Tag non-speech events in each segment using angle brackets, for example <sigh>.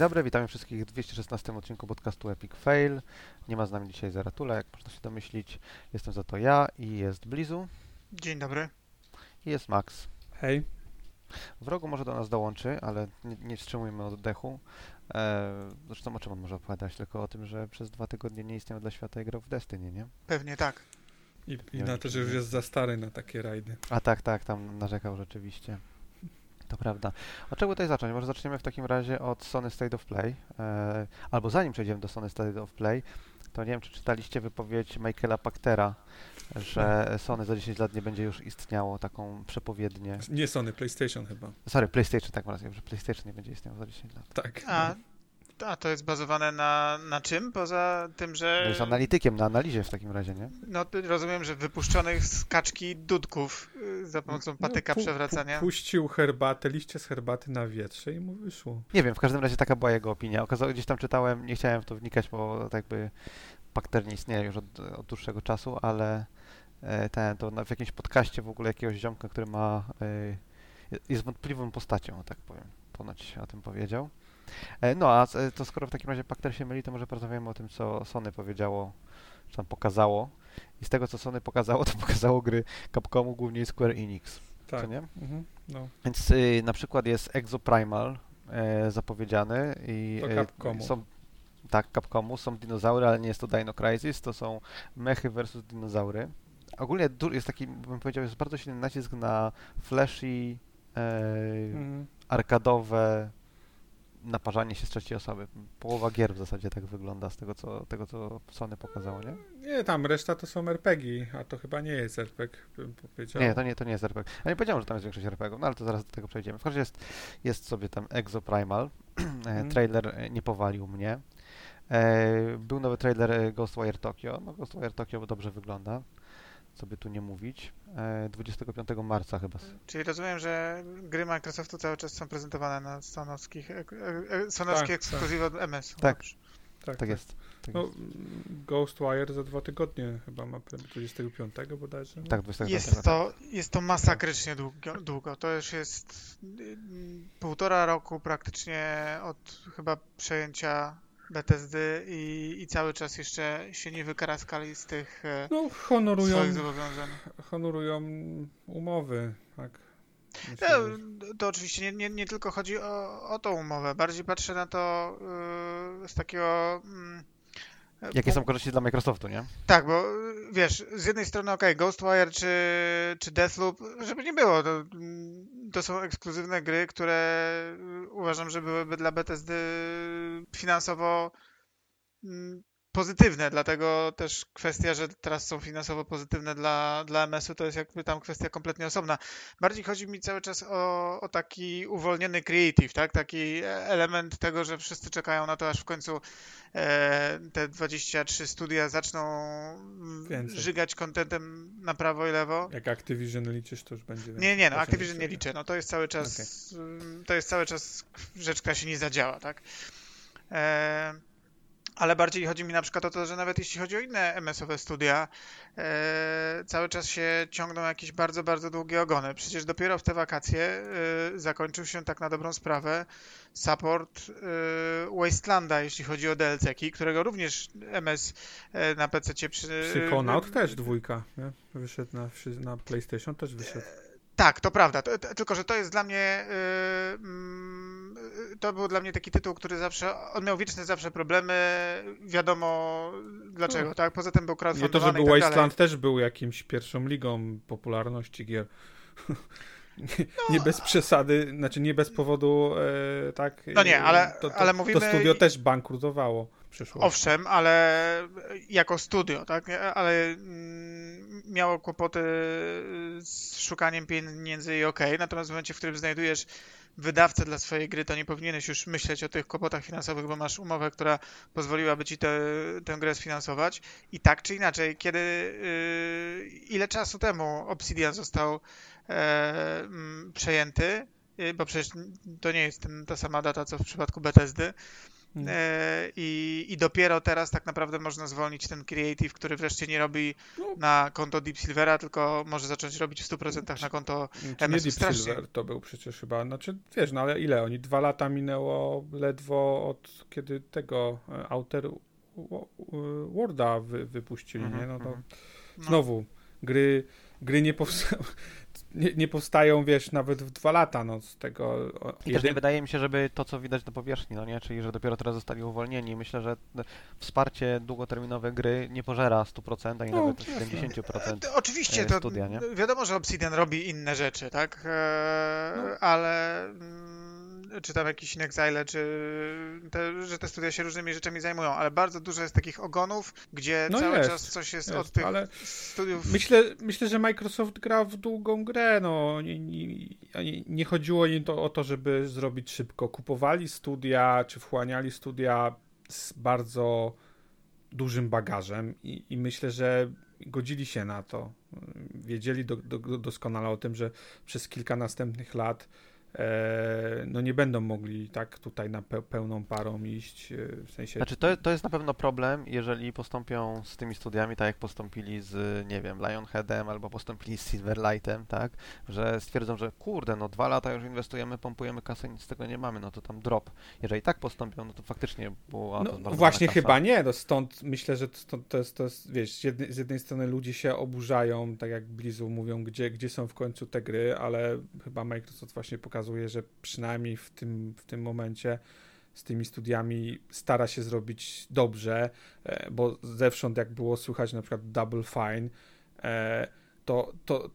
dobry, witamy wszystkich w 216 odcinku podcastu Epic Fail. Nie ma z nami dzisiaj Zaratula, jak można się domyślić. Jestem za to ja i jest Blizu Dzień dobry. i jest Max. Hej. W rogu może do nas dołączy, ale nie, nie wstrzymujmy oddechu. E, zresztą o czym on może opowiadać? Tylko o tym, że przez dwa tygodnie nie istniał dla świata i grał w Destiny, nie? Pewnie tak. I, i na to, że już jest za stary na takie rajdy. A tak, tak, tam narzekał rzeczywiście. To prawda. Od czego tutaj zacząć? Może zaczniemy w takim razie od Sony State of Play. E, albo zanim przejdziemy do Sony State of Play, to nie wiem, czy czytaliście wypowiedź Michaela Pachtera, że Sony za 10 lat nie będzie już istniało taką przepowiednię. Nie Sony, PlayStation chyba. Sorry, PlayStation, tak mam rację, że PlayStation nie będzie istniało za 10 lat. Tak. A, a to jest bazowane na, na czym? Poza tym, No że. jest analitykiem na analizie w takim razie, nie? No to rozumiem, że wypuszczonych z kaczki dudków y, za pomocą patyka No, pu- przewracania. pu- Puścił herbatę, liście z herbaty na wietrze i mu wyszło. Nie wiem, w każdym razie taka była jego opinia. Okazało, gdzieś tam czytałem, nie chciałem w to wnikać, bo tak jakby Pachter nie istnieje już od, od dłuższego czasu, ale e, ten, to w jakimś podcaście w ogóle jakiegoś ziomka, który ma, e, jest wątpliwą postacią, tak powiem, ponoć o tym powiedział. E, no a e, to skoro w takim razie Pachter się myli, to może porozmawiamy o tym, co Sony powiedziało, czy tam pokazało. I z tego, co Sony pokazało, <laughs> to pokazało gry Capcomu, głównie Square Enix, Tak. co nie? Mhm. No. Więc y, na przykład jest Exoprimal e, zapowiedziany i To e, Capcomu. są tak, Capcomu, są dinozaury, ale nie jest to Dino Crisis, to są mechy versus dinozaury. Ogólnie jest taki, bym powiedział, jest bardzo silny nacisk na flashy, e, Mhm. arkadowe naparzanie się z trzeciej osoby. Połowa gier w zasadzie tak wygląda z tego, co, tego, co Sony pokazało, nie? Nie, tam reszta to są RPG, a to chyba nie jest RPG, bym powiedział. Nie, to nie, to nie jest RPG. Ja nie powiedziałem, że tam jest większość RPG, no ale to zaraz do tego przejdziemy. W każdym razie jest, jest sobie tam Exoprimal. <clears throat> Mhm. Trailer e, nie powalił mnie. E, Był nowy trailer Ghostwire Tokyo. No Ghostwire Tokyo dobrze wygląda, co by tu nie mówić. E, 25 marca chyba. Czyli rozumiem, że gry Microsoftu cały czas są prezentowane na sonowskich, ek- e- e- sonowskie Tak, ekskluzywy od MS. Tak. Dobrze. Tak jest. Tak, No, jest. Ghostwire za dwa tygodnie chyba ma premierę 25 bodajże. no. tak 25 Jest to, jest to masakrycznie długo, długo. To już jest y, półtora roku praktycznie od chyba przejęcia Bethesdy i, i cały czas jeszcze się nie wykaraskali z tych e, No, honorują, swoich zobowiązań. honorują umowy, tak. No, Myślę, to oczywiście nie, nie, nie tylko chodzi o, o tą umowę. Bardziej patrzę na to y, z takiego. mm, Jakie są korzyści dla Microsoftu, nie? Tak, bo wiesz, z jednej strony ok, Ghostwire czy, czy Deathloop, żeby nie było, to, to są ekskluzywne gry, które uważam, że byłyby dla Bethesdy finansowo mm, pozytywne, dlatego też kwestia, że teraz są finansowo pozytywne dla, dla MS-u, to jest jakby tam kwestia kompletnie osobna. Bardziej chodzi mi cały czas o, o taki uwolniony creative, tak? Taki element tego, że wszyscy czekają na to, aż w końcu e, te 23 studia zaczną mm, Więcej. żygać kontentem na prawo i lewo. Jak Activision liczysz, to już będzie Nie, nie, no więcej Activision nie liczę. No to jest cały czas, ym, to jest cały czas rzecz, która się nie zadziała, tak? E, ale bardziej chodzi mi na przykład o to, że nawet jeśli chodzi o inne MS-owe studia, e, cały czas się ciągną jakieś bardzo, bardzo długie ogony. Przecież dopiero w te wakacje e, zakończył się tak na dobrą sprawę support e, Wastelanda, jeśli chodzi o DLC-ki, którego również MS na PC przy... Psychonaut też dwójka, nie? Wyszedł na, na PlayStation, też wyszedł. Tak, to prawda. To, to, tylko, że to jest dla mnie. Yy, mm, yy, to był dla mnie taki tytuł, który zawsze. On miał wieczne zawsze problemy. Wiadomo dlaczego, No. tak? Poza tym był Nie to, crowdfundowany żeby tak Wasteland też był jakimś pierwszą ligą popularności gier. <laughs> nie, <laughs> No, nie bez przesady, znaczy nie bez powodu, e, tak? No nie, ale- to, to, ale mówimy- To studio też bankrutowało w przyszłości. Owszem, ale jako studio, tak? Ale mm, miało kłopoty z szukaniem pieniędzy i okej. Natomiast w momencie, w którym znajdujesz wydawcę dla swojej gry, to nie powinieneś już myśleć o tych kłopotach finansowych, bo masz umowę, która pozwoliłaby ci tę tę grę sfinansować. I tak czy inaczej, kiedy yy, ile czasu temu Obsidian został e, przejęty, yy, bo przecież to nie jest ten, ta sama data, co w przypadku Bethesdy, Mm. E, I, I dopiero teraz tak naprawdę można zwolnić ten creative, który wreszcie nie robi no. na konto Deep Silvera, tylko może zacząć robić w 100% na konto MS. Nie Deep strasznie. Silver to był przecież chyba, znaczy wiesz, no ale ile oni? Dwa lata minęło ledwo od kiedy tego e, Outer Worda wy, wypuścili, -hmm, nie? No to mm -hmm. znowu gry, gry nie powstały nie, nie, powstają, wiesz, nawet w dwa lata, no, z tego... I też nie wydaje mi się, żeby to, co widać na powierzchni, no nie, czyli, że dopiero teraz zostali uwolnieni. Myślę, że wsparcie długoterminowe gry nie pożera 100%, ani no, nawet 70% e, Oczywiście, to studia, nie? wiadomo, że Obsidian robi inne rzeczy, tak? E, no. Ale... Czy tam jakiś Inexile, czy te, że te studia się różnymi rzeczami zajmują, ale bardzo dużo jest takich ogonów, gdzie no cały jest, czas coś jest, jest, od tych ale studiów. Myślę, myślę, że Microsoft gra w długą grę, no nie, nie, nie chodziło im to o to, żeby zrobić szybko. Kupowali studia, czy wchłaniali studia z bardzo dużym bagażem i, i myślę, że godzili się na to. Wiedzieli do, do, doskonale o tym, że przez kilka następnych lat no nie będą mogli tak tutaj na pełną parą iść, e, w sensie... Znaczy to, to jest na pewno problem, jeżeli postąpią z tymi studiami tak jak postąpili z, nie wiem, Lionheadem albo postąpili z Silverlightem, tak, że stwierdzą, że kurde, no dwa lata już inwestujemy, pompujemy kasę, nic z tego nie mamy, no to tam drop. Jeżeli tak postąpią, no to faktycznie było... No, właśnie chyba nie, no stąd myślę, że to, to, jest, to jest, wiesz, z jednej, z jednej strony ludzie się oburzają, tak jak Blizu mówią, gdzie, gdzie są w końcu te gry, ale chyba Microsoft właśnie pokazał pokazuje, że przynajmniej w tym, w tym momencie z tymi studiami stara się zrobić dobrze, e, bo zewsząd jak było słychać na przykład Double Fine, e, to, to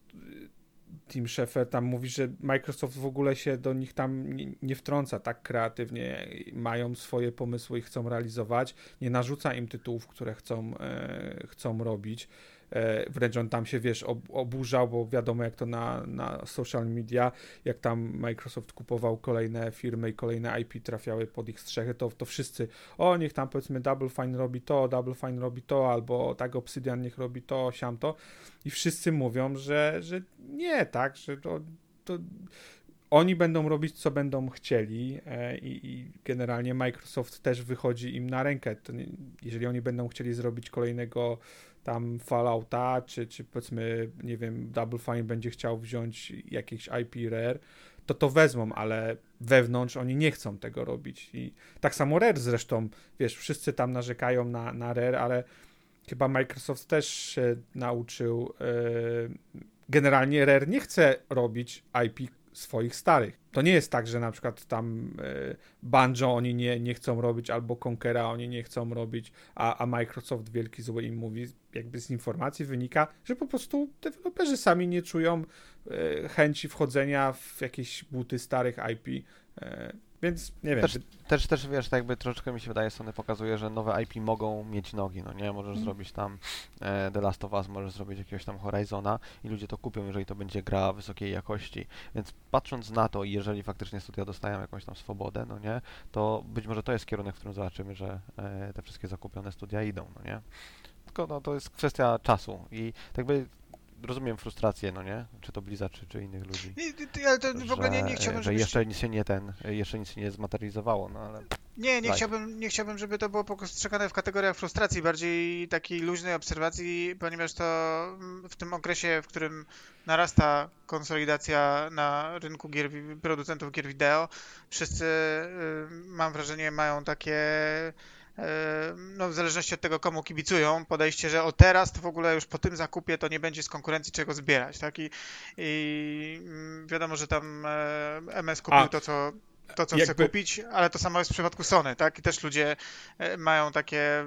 Tim Schafer tam mówi, że Microsoft w ogóle się do nich tam nie, nie, wtrąca tak kreatywnie, mają swoje pomysły i chcą realizować, nie narzuca im tytułów, które chcą, e, chcą robić. E, wręcz on tam się, wiesz, oburzał, bo wiadomo jak to na, na social media, jak tam Microsoft kupował kolejne firmy i kolejne IP trafiały pod ich strzechy, to, to wszyscy, o niech tam powiedzmy Double Fine robi to, Double Fine robi to, albo tak Obsidian niech robi to, siam to i wszyscy mówią, że, że nie, tak, że to, to oni będą robić, co będą chcieli e, i, i, generalnie Microsoft też wychodzi im na rękę. Jeżeli oni będą chcieli zrobić kolejnego tam Fallouta, czy, czy powiedzmy, nie wiem, Double Fine będzie chciał wziąć jakieś IP Rare, to to wezmą, ale wewnątrz oni nie chcą tego robić. I tak samo Rare zresztą, wiesz, wszyscy tam narzekają na, na Rare, ale chyba Microsoft też się nauczył. Yy, generalnie Rare nie chce robić IP swoich starych. To nie jest tak, że na przykład tam y, Banjo oni nie, nie chcą robić, albo Conquera oni nie chcą robić, a, a Microsoft wielki zły im mówi, jakby z informacji wynika, że po prostu deweloperzy sami nie czują y, chęci wchodzenia w jakieś buty starych IP. Więc nie wiem. Też, też, też wiesz, tak jakby troszeczkę mi się wydaje, Sony pokazuje, że nowe IP mogą mieć nogi, no nie? Możesz mm. zrobić tam e, The Last of Us, możesz zrobić jakiegoś tam Horizona i ludzie to kupią, jeżeli to będzie gra wysokiej jakości. Więc patrząc na to i jeżeli faktycznie studia dostają jakąś tam swobodę, no nie? To być może to jest kierunek, w którym zobaczymy, że e, te wszystkie zakupione studia idą, no nie? Tylko no, to jest kwestia czasu i tak jakby rozumiem frustrację, no nie? Czy to Bliza, czy, czy innych ludzi. Nie, ale to w ogóle nie, nie chciałbym, że jeszcze nic się nie ten, jeszcze nic się nie zmaterializowało, no ale... Nie, nie chciałbym, nie chciałbym, żeby to było postrzegane w kategoriach frustracji, bardziej takiej luźnej obserwacji, ponieważ to w tym okresie, w którym narasta konsolidacja na rynku gier, producentów gier wideo, wszyscy, y, mam wrażenie, mają takie no w zależności od tego, komu kibicują, podejście, że o teraz to w ogóle już po tym zakupie to nie będzie z konkurencji czego zbierać, tak? I, i mm, wiadomo, że tam e, MS kupił A. to, co to, co Jakby... chce kupić, ale to samo jest w przypadku Sony, tak? I też ludzie e, mają takie,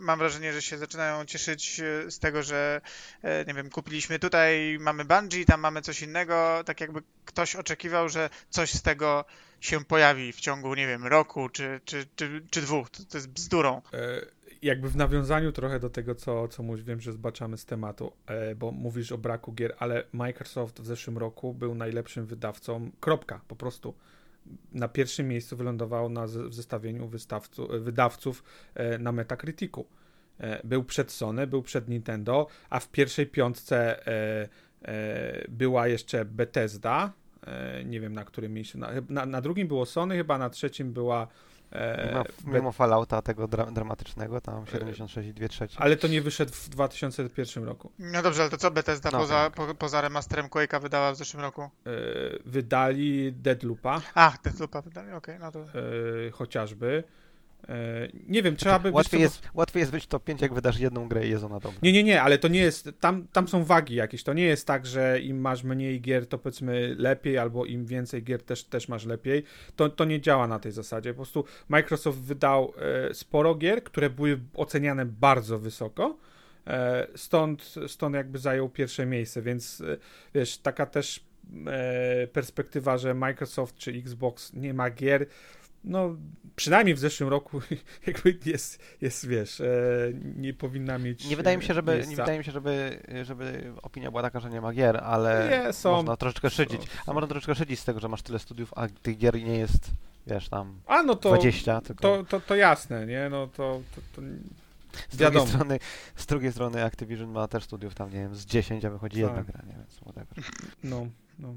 mam wrażenie, że się zaczynają cieszyć e, z tego, że nie wiem, kupiliśmy tutaj, mamy Bungie, tam mamy coś innego, tak jakby ktoś oczekiwał, że coś z tego się pojawi w ciągu, nie wiem, roku czy, czy, czy, czy dwóch. To, to jest bzdurą. E, jakby w nawiązaniu trochę do tego, co, co mówisz, wiem, że zbaczamy z tematu, e, bo mówisz o braku gier, ale Microsoft w zeszłym roku był najlepszym wydawcą, kropka, po prostu. Na pierwszym miejscu wylądował na, w zestawieniu wydawców e, na Metacriticu. E, był przed Sony, był przed Nintendo, a w pierwszej piątce e, była jeszcze Bethesda, nie wiem na którym miejscu. Na, na, na, drugim było Sony, chyba na trzecim była Mimo, be- mimo Fallouta tego dra dramatycznego, tam 76 i 2 trzecie. ale to nie wyszedł w 2001 roku. No dobrze, ale to co Bethesda No, poza, tak. po, poza remasterem Quake'a wydała w zeszłym roku? E, wydali Deadloopa Ach, Deathloopa wydali, okej, no to... e, chociażby. E, nie wiem, trzeba by... Łatwiej wiesz co, jest, łatwiej jest być top 5, jak wydasz jedną grę i jest ona dobra. Nie, nie, nie, ale to nie jest, tam, tam są wagi jakieś, to nie jest tak, że im masz mniej gier, to powiedzmy lepiej, albo im więcej gier też, też masz lepiej, to, to nie działa na tej zasadzie, po prostu Microsoft wydał e, sporo gier, które były oceniane bardzo wysoko, e, stąd, stąd jakby zajął pierwsze miejsce, więc wiesz, taka też perspektywa, że Microsoft czy Xbox nie ma gier, no przynajmniej w zeszłym roku <laughs> jakby jest, jest wiesz, e, nie powinna mieć Nie wydaje mi się, żeby, nie wydaje mi się żeby, żeby opinia była taka, że nie ma gier, ale Nie, są. można troszeczkę szydzić. Są, A są. można troszeczkę szydzić z tego, że masz tyle studiów, a tych gier nie jest, wiesz, tam A no to, 20, tylko to, to, to jasne, nie? No to, to, to z, drugiej wiadomo. strony, z drugiej strony Activision ma też studiów tam, nie wiem, z 10, a wychodzi Tak. jedna gra, nie więc whatever. no, no.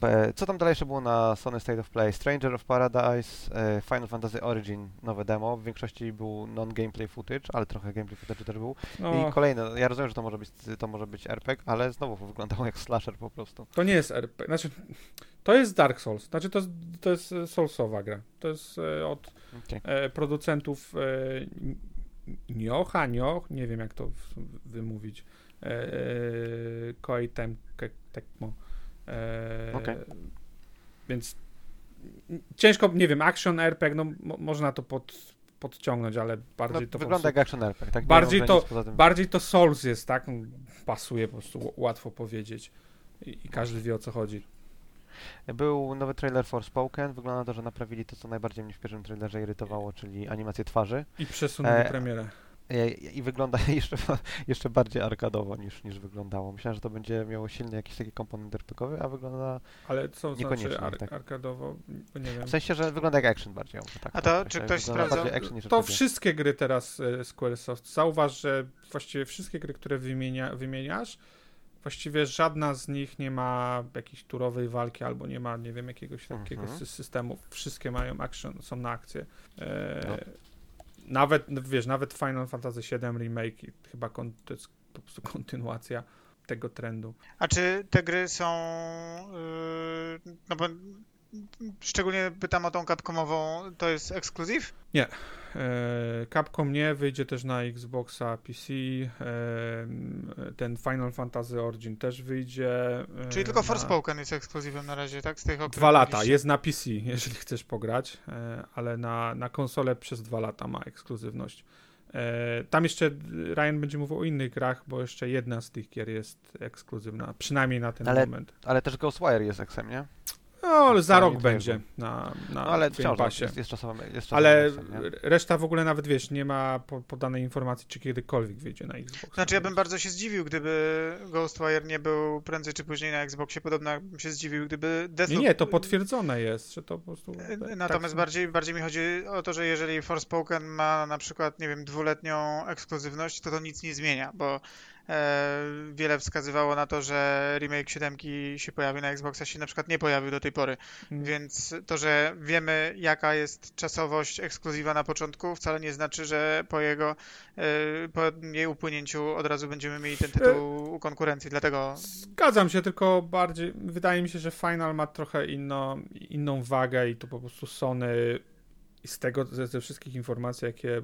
Be- co tam dalej jeszcze było na Sony State of Play? Stranger of Paradise, e, Final Fantasy Origin, nowe demo. W większości był non-gameplay footage, ale trochę gameplay footage też był. no I kolejne, ja rozumiem, że to może być, to może być RPG, ale znowu <laughs> wyglądało jak slasher po prostu. to nie jest RP, znaczy to jest Dark Souls, znaczy to jest, to jest Soulsowa gra. To jest e, od Okej. e, producentów Niocha, Nioch, nie wiem jak to w- wymówić. Koei Tecmo. Okej. Więc ciężko, nie wiem, action RPG, no mo- można to pod, podciągnąć, ale No, bardziej to po wygląda jak action RPG, tak? Bardziej to- bardziej to Souls jest, tak? Pasuje po prostu, łatwo powiedzieć. I, I każdy wie o co chodzi. Był nowy trailer Forspoken, wygląda na to, że naprawili to, co najbardziej mnie w pierwszym trailerze irytowało, czyli animację twarzy. I przesunęli E, premierę. I, wygląda <laughs> jeszcze, jeszcze bardziej arkadowo niż, niż wyglądało. Myślałem, że to będzie miało silny jakiś taki komponent RPG, a wygląda Ale co niekoniecznie, znaczy ar- tak. arkadowo? Nie wiem. w sensie, że wygląda jak action bardziej. o, Tak, A to, tak, czy tak, ktoś sprawdzał- To wszystkie gry teraz e, Squaresoft. Zauważ, że właściwie wszystkie gry, które wymienia, wymieniasz, właściwie żadna z nich nie ma jakiejś turowej walki albo nie ma, nie wiem, jakiegoś takiego Mhm. sy- systemu. Wszystkie mają action, są na akcję. E, No. Nawet, no wiesz, nawet Final Fantasy VII Remake chyba kon, to jest po prostu <laughs> kontynuacja tego trendu. A czy te gry są... Yy, no bo szczególnie pytam o tą Capcomową, to jest ekskluzyw? E, Capcom nie, wyjdzie też na Xboxa PC. E, ten Final Fantasy Origin też wyjdzie. e, Czyli tylko na Forspoken jest ekskluzywem na razie, tak? Z tych Dwa lata, mówiliście. jest na PC, jeżeli chcesz pograć, e, ale na, na konsolę przez dwa lata ma ekskluzywność. E, Tam jeszcze Ryan będzie mówił o innych grach, bo jeszcze jedna z tych gier jest ekskluzywna, przynajmniej na ten Ale- moment. Ale też Ghostwire jest eksem, nie? No, ale za rok będzie na, na No ale Game wciąż Passie. jest, jest jest Ale nie? reszta w ogóle nawet, wiesz, nie ma po, podanej informacji, czy kiedykolwiek wyjdzie na Xbox. Znaczy ja bym bardzo się zdziwił, gdyby Ghostwire nie był prędzej czy później na Xboxie, podobno jakbym się zdziwił, gdyby Nie, Deathloop... nie, to potwierdzone jest, że to po prostu... E, tak- Natomiast tak- bardziej, bardziej mi chodzi o to, że jeżeli Forspoken ma na przykład, nie wiem, dwuletnią ekskluzywność, to to nic nie zmienia, bo wiele wskazywało na to, że remake 7 się pojawi na Xboxa, się na przykład nie pojawił do tej pory. Mm. Więc to, że wiemy, jaka jest czasowość ekskluzywa na początku, wcale nie znaczy, że po jego e, po jej upłynięciu od razu będziemy mieli ten tytuł u konkurencji. Dlatego Zgadzam się, tylko bardziej wydaje mi się, że Final ma trochę inną, inną wagę i to po prostu Sony z tego, ze, ze wszystkich informacji, jakie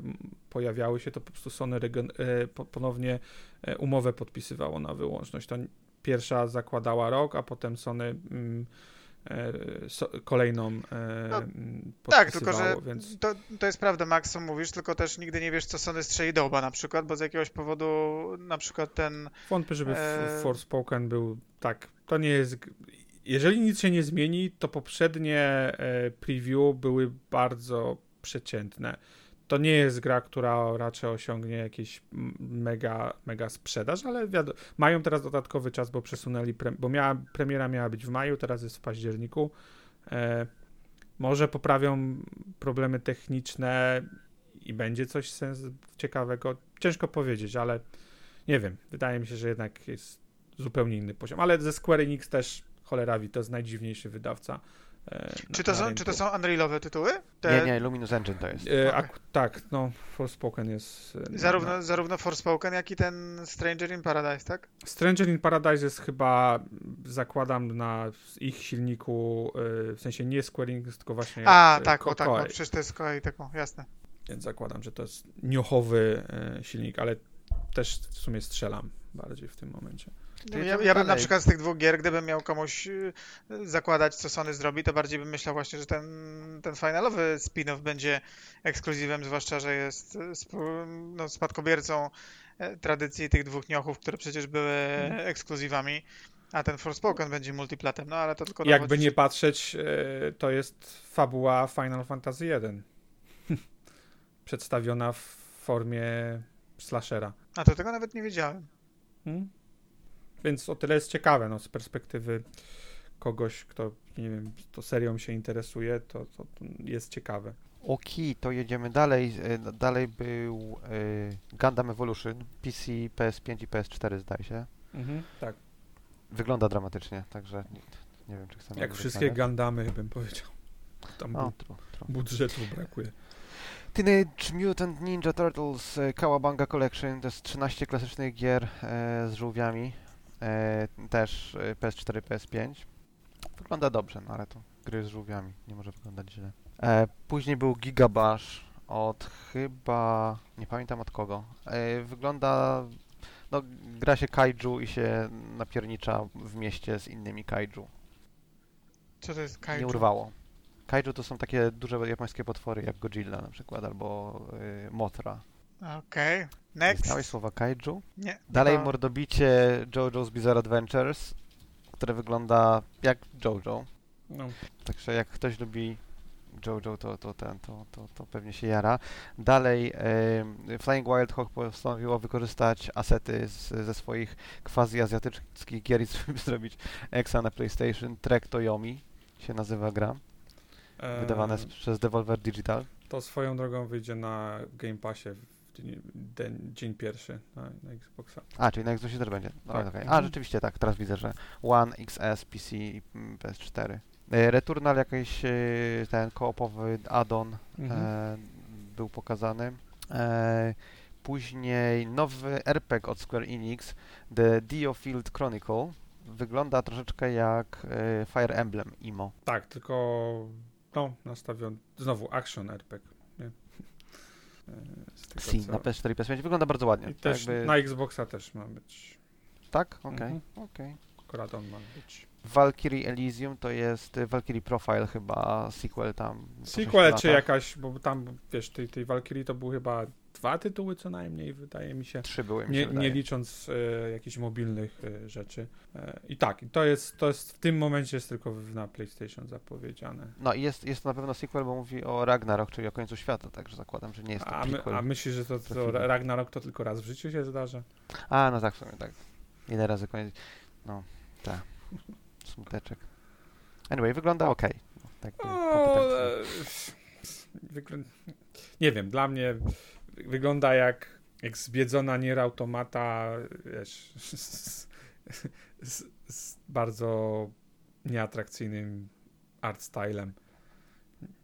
pojawiały się, to po prostu Sony e, po, ponownie e, umowę podpisywało na wyłączność. To pierwsza zakładała rok, a potem Sony mm, e, so, kolejną e, No, tak, tylko że więc to, to jest prawda, Max, co mówisz, tylko też nigdy nie wiesz, co Sony strzeli do oba na przykład, bo z jakiegoś powodu na przykład ten Wątpię, żeby e... Forspoken był tak. To nie jest. Jeżeli nic się nie zmieni, to poprzednie e, preview były bardzo przeciętne. To nie jest gra, która raczej osiągnie jakieś mega, mega sprzedaż, ale wiadomo, mają teraz dodatkowy czas, bo przesunęli, pre, bo miała, premiera miała być w maju, teraz jest w październiku. E, może poprawią problemy techniczne i będzie coś sens ciekawego. Ciężko powiedzieć, ale nie wiem. Wydaje mi się, że jednak jest zupełnie inny poziom. Ale ze Square Enix też cholera wie, to jest najdziwniejszy wydawca E, Czy to, na są, czy to są Unrealowe tytuły? Te, Nie, nie, Luminous Engine to jest. E, Okej. ak- tak, no, Forspoken jest... e, Zarówno, na- zarówno Forspoken, jak i ten Stranger in Paradise, tak? Stranger in Paradise jest chyba, zakładam, na ich silniku, e, w sensie nie Square Enix, tylko właśnie... A, tak, Ko- o tak, no, Koei. przecież to jest kolei taką, jasne. Więc zakładam, że to jest niochowy silnik, ale też w sumie strzelam bardziej w tym momencie. To Ja, ja bym na przykład z tych dwóch gier, gdybym miał komuś y, zakładać, co Sony zrobi, to bardziej bym myślał właśnie, że ten, ten finalowy spin-off będzie ekskluzywem, zwłaszcza, że jest y, sp- no, spadkobiercą e, tradycji tych dwóch niochów, które przecież były Mhm. ekskluzywami, a ten Forspoken będzie multiplatem, no ale to tylko Jakby dowodzi, nie że- patrzeć, e, to jest fabuła Final Fantasy 1. <laughs> Przedstawiona w formie slashera. A to tego nawet nie wiedziałem. Hmm? Więc o tyle jest ciekawe, no, z perspektywy kogoś, kto, nie wiem, to serią się interesuje, to, to, to jest ciekawe. Okej, to jedziemy dalej. E, Dalej był e, Gundam Evolution, PC, PS5 i PS4 zdaje się. Mhm, tak. Wygląda dramatycznie, także nie, nie wiem, czy chcemy... Jak wszystkie rozmawiać. Gundamy, bym powiedział. Tam O, bu- tru, tru. budżetu brakuje. Teenage Mutant Ninja Turtles e, Kawabanga Collection to jest 13 klasycznych gier e, z żółwiami. E, też e, PS4, PS5. Wygląda dobrze, no ale to gry z żółwiami, nie może wyglądać źle. E, później był Gigabash od chyba, nie pamiętam od kogo. E, wygląda, no gra się kaiju i się napiernicza w mieście z innymi kaiju. Co to jest kaiju? Nie urwało. Kaiju to są takie duże japońskie potwory jak Godzilla na przykład, albo y, Mothra. Okej, Nie next. znałeś słowa kaiju? Nie. Dalej to- mordobicie JoJo's Bizarre Adventures, które wygląda jak JoJo. No. Także jak ktoś lubi JoJo, to, to, ten, to, to, to pewnie się jara. Dalej y, Flying Wild Hawk postanowiło wykorzystać asety z, ze swoich quasi-azjatyckich gier i <laughs> zrobić Exa na PlayStation. Trek Toyomi się nazywa gra. Wydawane s- przez Devolver Digital. To swoją drogą wyjdzie na Game Passie dzień, den, dzień pierwszy na, na Xboxa. A, czyli na Xboxie też będzie. No, Tak. okej. A, Mhm. rzeczywiście tak, teraz widzę, że One, XS, PC i mm, PS4. E, Returnal jakiś e, ten koopowy add-on Mhm. e, był pokazany. E, później nowy RPG od Square Enix, The Diofield Chronicle. Wygląda troszeczkę jak e, Fire Emblem IMO. Tak, tylko no, nastawiony. Znowu action RPG. Nie? E, z tego, Si, co- na PS4 i PS5 wygląda bardzo ładnie. I też Jakby- na Xboxa też ma być. Tak? Okej, Mhm. okej. Akurat on ma być. Valkyrie Elysium to jest y, Valkyrie Profile chyba, sequel tam. Sequel czy jakaś, bo tam wiesz, tej, tej Valkyrie to były chyba dwa tytuły co najmniej, wydaje mi się. Trzy były, mi Nie, się wydaje. nie licząc e, jakichś mobilnych e, rzeczy. E, I tak, to jest, to jest w tym momencie jest tylko na PlayStation zapowiedziane. No i jest, jest to na pewno sequel, bo mówi o Ragnarok, czyli o końcu świata, także zakładam, że nie jest to A, my, a myślisz, że to, to. Ragnarok to tylko raz w życiu się zdarza? A, no tak, w sumie tak. Ile razy koniec. No, tak. Smuteczek. Anyway, wygląda ok. Tak O, e, wyglą- nie wiem, dla mnie wygląda jak, jak zbiedzona Nier Automata, wiesz, z, z, z bardzo nieatrakcyjnym art stylem.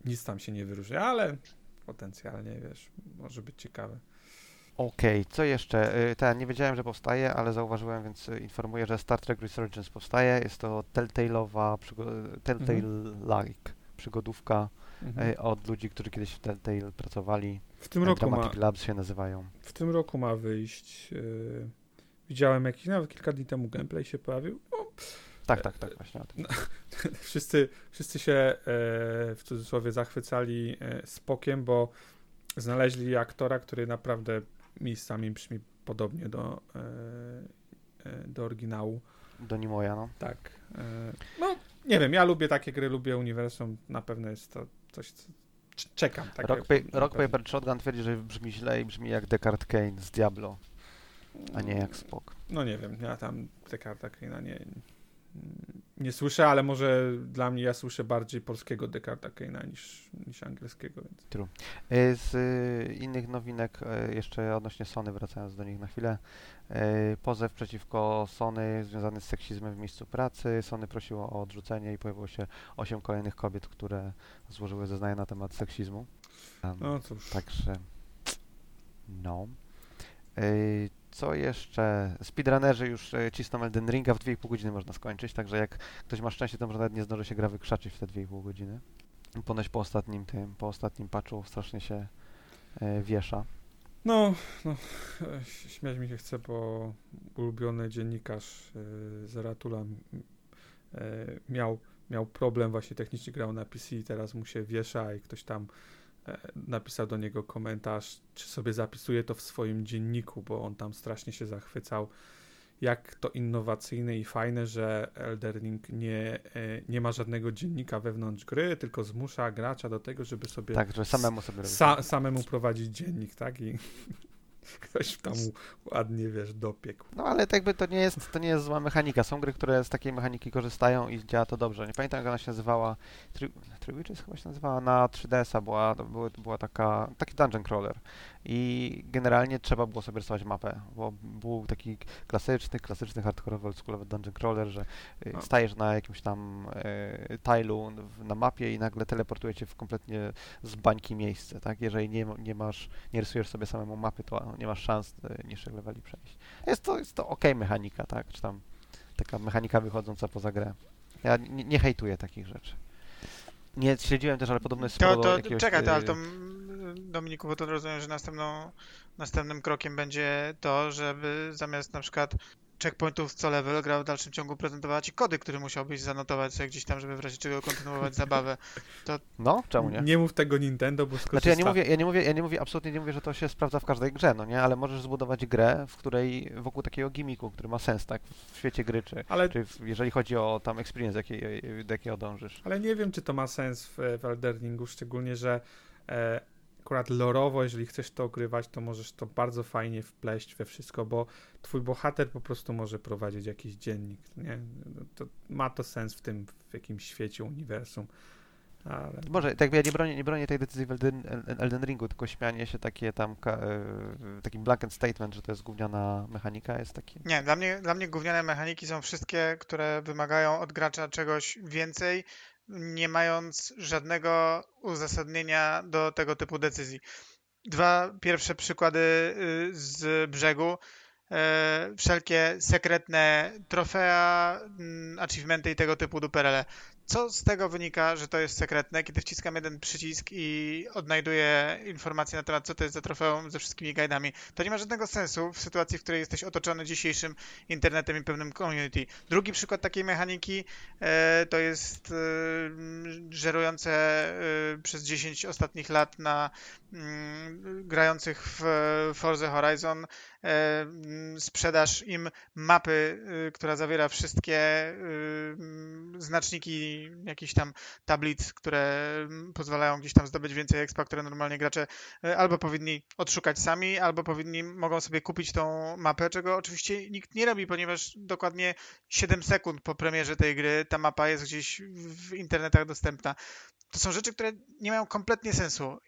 Nic tam się nie wyróżnia, ale potencjalnie, wiesz, może być ciekawe. Okej, co jeszcze? Y, Ten, nie wiedziałem, że powstaje, ale zauważyłem, więc y, informuję, że Star Trek Resurgence powstaje. Jest to Telltale'owa, Telltale-like przygodówka Mhm. y, od ludzi, którzy kiedyś w Telltale pracowali. W tym roku ma, Labs się nazywają. w tym roku ma wyjść. Yy, widziałem jakiś, nawet kilka dni temu gameplay się pojawił. No, Tak, tak, tak, właśnie o tym. <laughs> wszyscy, wszyscy się e, w cudzysłowie zachwycali e, spokiem, bo znaleźli aktora, który naprawdę miejscami brzmi podobnie do, e, e, do oryginału. Do Nimoya, no. Tak. E, no, nie wiem, ja lubię takie gry, lubię uniwersum. Na pewno jest to coś, co czekam. Tak Rock, pa- Rock Paper Shotgun twierdzi, że brzmi źle i brzmi jak Descartes Kane z Diablo, a nie jak Spock. No nie wiem, ja tam te karta Keina nie, nie słyszę, ale może dla mnie ja słyszę bardziej polskiego Descarta Kane'a niż, niż angielskiego. Więc. True. E, z e, innych nowinek, e, jeszcze odnośnie Sony, wracając do nich na chwilę, pozew przeciwko Sony związany z seksizmem w miejscu pracy. Sony prosiło o odrzucenie i pojawiło się 8 kolejnych kobiet, które złożyły zeznania na temat seksizmu. No cóż. Także no. Co jeszcze? Speedrunnerzy już cisną Elden Ringa w 2,5 godziny można skończyć, także jak ktoś ma szczęście, to może nawet nie zdąży się gra wykrzaczyć w te 2,5 godziny. Ponoć po ostatnim tym, po ostatnim patchu strasznie się e, wiesza. No, no, śmiać mi się chce, bo ulubiony dziennikarz e, Zaratula e, miał, miał problem właśnie technicznie grał na PC i teraz mu się wiesza i ktoś tam E, napisał do niego komentarz, czy sobie zapisuje to w swoim dzienniku, bo on tam strasznie się zachwycał, jak to innowacyjne i fajne, że Eldering nie, e, nie ma żadnego dziennika wewnątrz gry, tylko zmusza gracza do tego, żeby sobie. Tak, że samemu sobie sa, samemu prowadzić dziennik, tak? I <laughs> Ktoś tam ładnie, wiesz, dopiekł. No ale tak by to nie jest, to nie jest zła mechanika. Są gry, które z takiej mechaniki korzystają i działa to dobrze. Nie pamiętam jak ona się nazywała. Three Witches chyba się nazywała na 3DS-a. Była, była, była taka, taki dungeon crawler. I generalnie trzeba było sobie rysować mapę, bo był taki klasyczny, klasyczny hardkorowy, oldschoolowy dungeon crawler, że y, no. stajesz na jakimś tam e, tilu na mapie i nagle teleportuje cię w kompletnie z bańki miejsce, tak? Jeżeli nie, nie masz, nie rysujesz sobie samemu mapy, to nie masz szans e, niższych leveli przejść. Jest to, jest to ok mechanika, tak? Czy tam taka mechanika wychodząca poza grę. Ja nie, nie hejtuję takich rzeczy. Nie śledziłem też, ale podobno jest to, to, jakiegoś... Czekaj, to, ale to Dominiku, bo to rozumiem, że następną, następnym krokiem będzie to, żeby zamiast na przykład checkpointów co level gra w dalszym ciągu prezentowała ci kody, które musiałbyś zanotować sobie gdzieś tam, żeby w razie czego kontynuować zabawę. To... No, czemu nie? Nie mów tego Nintendo, bo skorzysta... Znaczy ja nie mówię, ja nie mówię, ja nie mówię, absolutnie nie mówię, że to się sprawdza w każdej grze, no nie, ale możesz zbudować grę, w której wokół takiego gimmicku, który ma sens, tak, w świecie gry, czy, ale... czy w, jeżeli chodzi o tam experience, jakiej, do jakiego dążysz. Ale nie wiem, czy to ma sens w, w szczególnie, że e, akurat lorowo, jeżeli chcesz to ogrywać, to możesz to bardzo fajnie wpleść we wszystko, bo twój bohater po prostu może prowadzić jakiś dziennik, nie? To ma to sens w tym, w jakimś świecie, uniwersum. Ale... Może, tak ja nie bronię, nie bronię tej decyzji w Elden, Elden Ringu, tylko śmianie się takie tam, e, taki blanket statement, że to jest gówniana mechanika, jest taki... Nie, dla mnie, dla mnie gówniane mechaniki są wszystkie, które wymagają od gracza czegoś więcej, nie mając żadnego uzasadnienia do tego typu decyzji. Dwa pierwsze przykłady y, z brzegu. E, wszelkie sekretne trofea, mm, achievementy i tego typu duperele. Co z tego wynika, że to jest sekretne, kiedy wciskam jeden przycisk i odnajduję informacje na temat, co to jest za trofeum ze wszystkimi guidami? To nie ma żadnego sensu w sytuacji, w której jesteś otoczony dzisiejszym internetem i pewnym community. Drugi przykład takiej mechaniki e, to jest e, żerujące e, przez 10 ostatnich lat na mm, grających w Forza Horizon e, sprzedaż im mapy, e, która zawiera wszystkie e, znaczniki jakiś tam tablic, które pozwalają gdzieś tam zdobyć więcej expa, które normalnie gracze e, albo powinni odszukać sami, albo powinni, mogą sobie kupić tą mapę, czego oczywiście nikt nie robi, ponieważ dokładnie 7 sekund po premierze tej gry ta mapa jest gdzieś w internetach dostępna. To są rzeczy, które nie mają kompletnie sensu.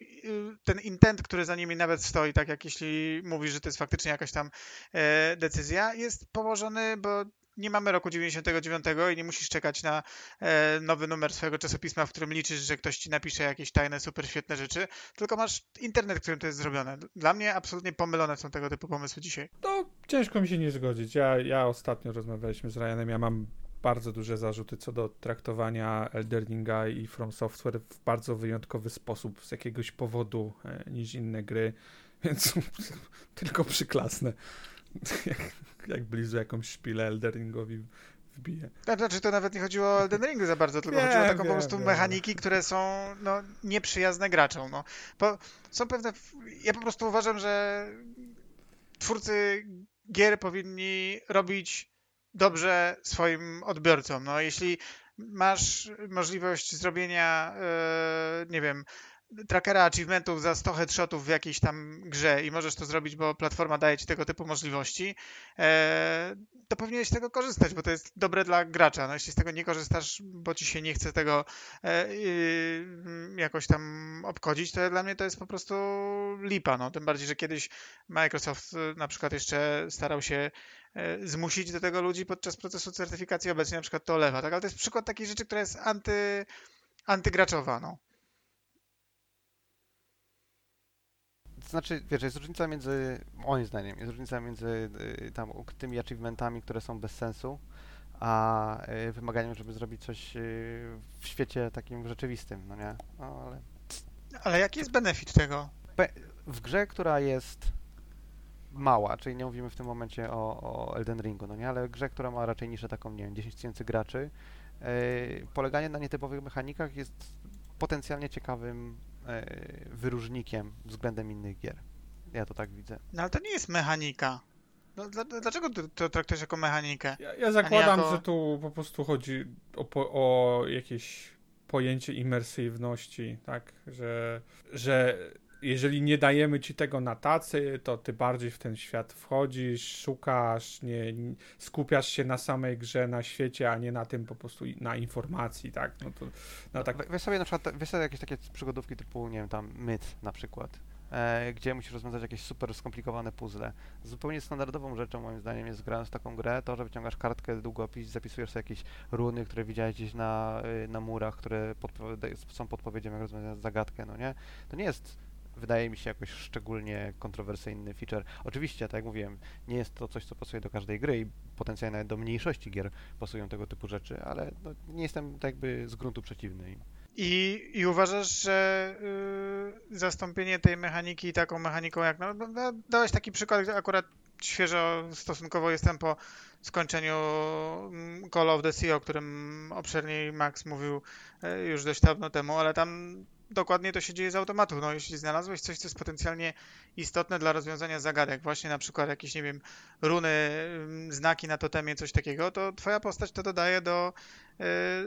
Ten intent, który za nimi nawet stoi, tak jak jeśli mówisz, że to jest faktycznie jakaś tam e, decyzja, jest położony, bo nie mamy roku 99 i nie musisz czekać na e, nowy numer swojego czasopisma, w którym liczysz, że ktoś ci napisze jakieś tajne, super świetne rzeczy, tylko masz internet, którym to jest zrobione. Dla mnie absolutnie pomylone są tego typu pomysły dzisiaj. No, ciężko mi się nie zgodzić. Ja, ja ostatnio rozmawialiśmy z Ryanem, ja mam bardzo duże zarzuty co do traktowania Elderinga i From Software w bardzo wyjątkowy sposób, z jakiegoś powodu e, niż inne gry, <laughs> więc <laughs> tylko przyklasnę. <laughs> jak, jak Blizu jakąś szpilę Elderingowi wbije. Znaczy, to nawet nie chodziło o Elden Ringu za bardzo, tylko chodziło o taką po prostu mechaniki, które są no, nieprzyjazne graczom. No. Bo są pewne... Ja po prostu uważam, że twórcy gier powinni robić dobrze swoim odbiorcom. No, jeśli masz możliwość zrobienia, yy, nie wiem, trackera achievementów za 100 headshotów w jakiejś tam grze i możesz to zrobić, bo platforma daje ci tego typu możliwości, e, to powinieneś z tego korzystać, bo to jest dobre dla gracza. No, jeśli z tego nie korzystasz, bo ci się nie chce tego e, jakoś tam obchodzić, to dla mnie to jest po prostu lipa. No. Tym bardziej, że kiedyś Microsoft e, na przykład jeszcze starał się e, zmusić do tego ludzi podczas procesu certyfikacji. Obecnie na przykład to olewa, tak? Ale to jest przykład takiej rzeczy, która jest anty, antygraczowa, no. znaczy, wiesz, jest różnica między, moim zdaniem, jest różnica między y, tam ukrytymi achievementami, które są bez sensu, a y, wymaganiem, żeby zrobić coś y, w świecie takim rzeczywistym, no nie? No, ale... ale jaki jest benefit tego? W grze, która jest mała, czyli nie mówimy w tym momencie o, o Elden Ringu, no nie, ale grze, która ma raczej niszę taką, nie wiem, 10 tysięcy graczy, yy, poleganie na nietypowych mechanikach jest potencjalnie ciekawym E, wyróżnikiem względem innych gier. Ja to tak widzę. No ale to nie jest mechanika. No, dlaczego to traktujesz jako mechanikę? Ja, ja zakładam, jako... że tu po prostu chodzi o, o jakieś pojęcie imersywności, tak? Że, że jeżeli nie dajemy ci tego na tacy, to ty bardziej w ten świat wchodzisz, szukasz, nie, skupiasz się na samej grze, na świecie, a nie na tym po prostu na informacji, tak? No to, no tak. Weź sobie na przykład, weź sobie jakieś takie przygodówki typu, nie wiem, tam Myth na przykład. E, gdzie musisz rozwiązać jakieś super skomplikowane puzzle. Zupełnie standardową rzeczą moim zdaniem jest grając w taką grę, to, że wyciągasz kartkę, długopis, zapisujesz sobie jakieś runy, które widziałeś gdzieś na, y, na murach, które są podpowiedzią, jak rozwiązać zagadkę, no nie? To nie jest wydaje mi się jakoś szczególnie kontrowersyjny feature. Oczywiście, tak jak mówiłem, nie jest to coś, co pasuje do każdej gry i potencjalnie nawet do mniejszości gier pasują tego typu rzeczy, ale no, nie jestem tak jakby z gruntu przeciwny. I, I uważasz, że yy, zastąpienie tej mechaniki taką mechaniką jak. No, no, no, dałeś taki przykład, akurat świeżo stosunkowo jestem po skończeniu mm, Call of the Sea, o którym obszerniej Max mówił y, już dość dawno temu, ale tam dokładnie to się dzieje z automatu. No, jeśli znalazłeś coś, co jest potencjalnie istotne dla rozwiązania zagadek, właśnie na przykład jakieś, nie wiem, runy, mm, znaki na totemie, coś takiego, to twoja postać to dodaje do,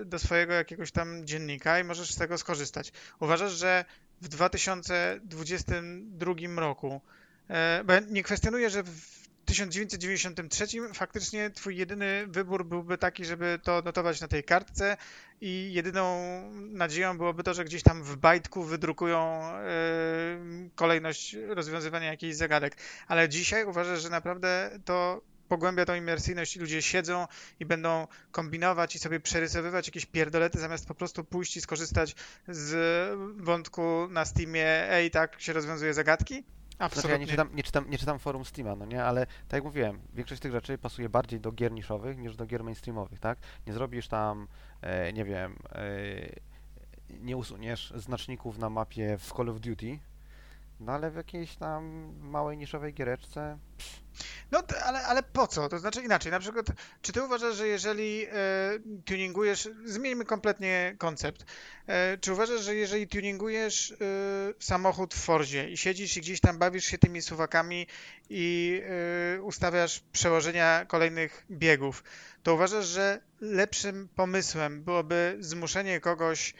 y, do swojego jakiegoś tam dziennika i możesz z tego skorzystać. Uważasz, że w 2022 roku, y, bo ja nie kwestionuję, że w 1993 faktycznie twój jedyny wybór byłby taki, żeby to notować na tej kartce i jedyną nadzieją byłoby to, że gdzieś tam w bajtku wydrukują yy, kolejność rozwiązywania jakichś zagadek. Ale dzisiaj uważasz, że naprawdę to pogłębia tą imersyjność i ludzie siedzą i będą kombinować i sobie przerysowywać jakieś pierdolety zamiast po prostu pójść i skorzystać z wątku na Steamie, ej, tak się rozwiązuje zagadki? Absolutnie. Znaczy ja nie czytam, nie, czytam, nie czytam forum Steama, no nie, ale tak jak mówiłem, większość tych rzeczy pasuje bardziej do gier niszowych niż do gier mainstreamowych, tak? Nie zrobisz tam, e, nie wiem, e, nie usuniesz znaczników na mapie w Call of Duty, no ale w jakiejś tam małej niszowej giereczce. No, ale, ale po co? To znaczy inaczej, na przykład, czy ty uważasz, że jeżeli e, tuningujesz, zmieńmy kompletnie koncept, e, czy uważasz, że jeżeli tuningujesz e, samochód w Forzie i siedzisz i gdzieś tam bawisz się tymi suwakami i e, ustawiasz przełożenia kolejnych biegów, to uważasz, że lepszym pomysłem byłoby zmuszenie kogoś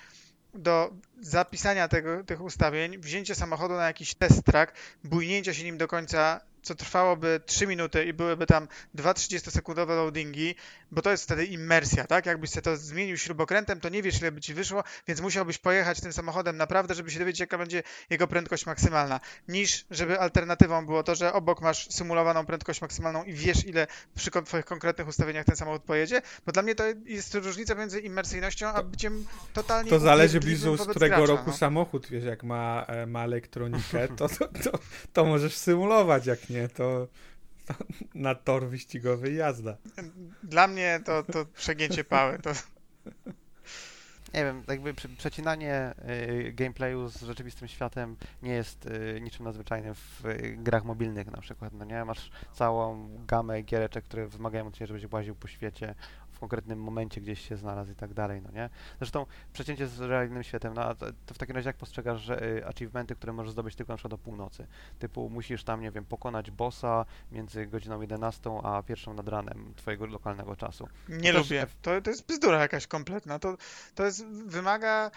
do zapisania tego, tych ustawień, wzięcie samochodu na jakiś test track, bujnięcia się nim do końca co trwałoby 3 minuty i byłyby tam 2 30-sekundowe loadingi, bo to jest wtedy immersja, tak? Jakbyś sobie to zmienił śrubokrętem, to nie wiesz, ile by ci wyszło, więc musiałbyś pojechać tym samochodem naprawdę, żeby się dowiedzieć, jaka będzie jego prędkość maksymalna, niż żeby alternatywą było to, że obok masz symulowaną prędkość maksymalną i wiesz, ile przy twoich konkretnych ustawieniach ten samochód pojedzie, bo dla mnie to jest różnica między immersyjnością a byciem totalnie To zależy blizu, z którego gracza, roku no. samochód, wiesz, jak ma, e, ma elektronikę, <laughs> to, to, to, to możesz symulować, jak nie, to na tor wyścigowy jazda. Dla mnie to, to przegięcie pały. To... Nie wiem, jakby przecinanie y, gameplayu z rzeczywistym światem nie jest y, niczym nadzwyczajnym w y, grach mobilnych na przykład, no nie? Masz całą gamę giereczek, które wymagają od ciebie, żebyś łaził po świecie, w konkretnym momencie gdzieś się znalazł i tak dalej, no nie? Zresztą przecięcie z realnym światem, no a to, w takim razie jak postrzegasz że, y, achievementy, które możesz zdobyć tylko na przykład do północy? Typu musisz tam, nie wiem, pokonać bossa między godziną 11 a pierwszą nad ranem twojego lokalnego czasu. Nie To też lubię. F- To, to jest bzdura jakaś kompletna. To, to jest, wymaga,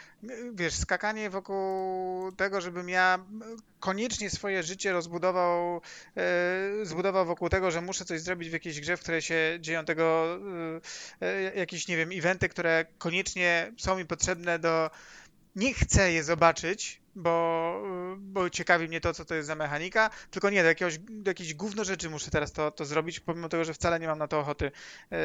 wiesz, skakanie wokół tego, żebym ja koniecznie swoje życie rozbudował, e, zbudował wokół tego, że muszę coś zrobić w jakiejś grze, w której się dzieją tego, e, jakieś, nie wiem, eventy, które koniecznie są mi potrzebne do... Nie chcę je zobaczyć, bo, bo ciekawi mnie to, co to jest za mechanika, tylko nie, do, jakiegoś, do jakiejś gówno rzeczy muszę teraz to, to zrobić, pomimo tego, że wcale nie mam na to ochoty, e,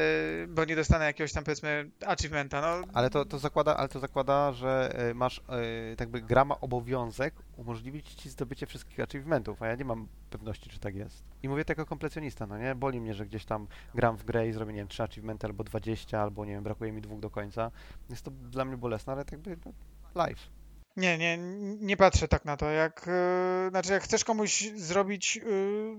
bo nie dostanę jakiegoś tam, powiedzmy, achievementa. No, Ale to, to zakłada, ale to zakłada, że y, masz, y, tak jakby gra ma obowiązek umożliwić ci zdobycie wszystkich achievementów, a ja nie mam pewności, czy tak jest. I mówię to jako kompletjonista, no nie? Boli mnie, że gdzieś tam gram w grę i zrobię, nie wiem, 3 achievementy albo 20, albo nie wiem, brakuje mi dwóch do końca. Jest to dla mnie bolesne, ale tak jakby no, live. Nie, nie, nie patrzę tak na to. Jak, yy, znaczy, jak chcesz komuś zrobić, yy,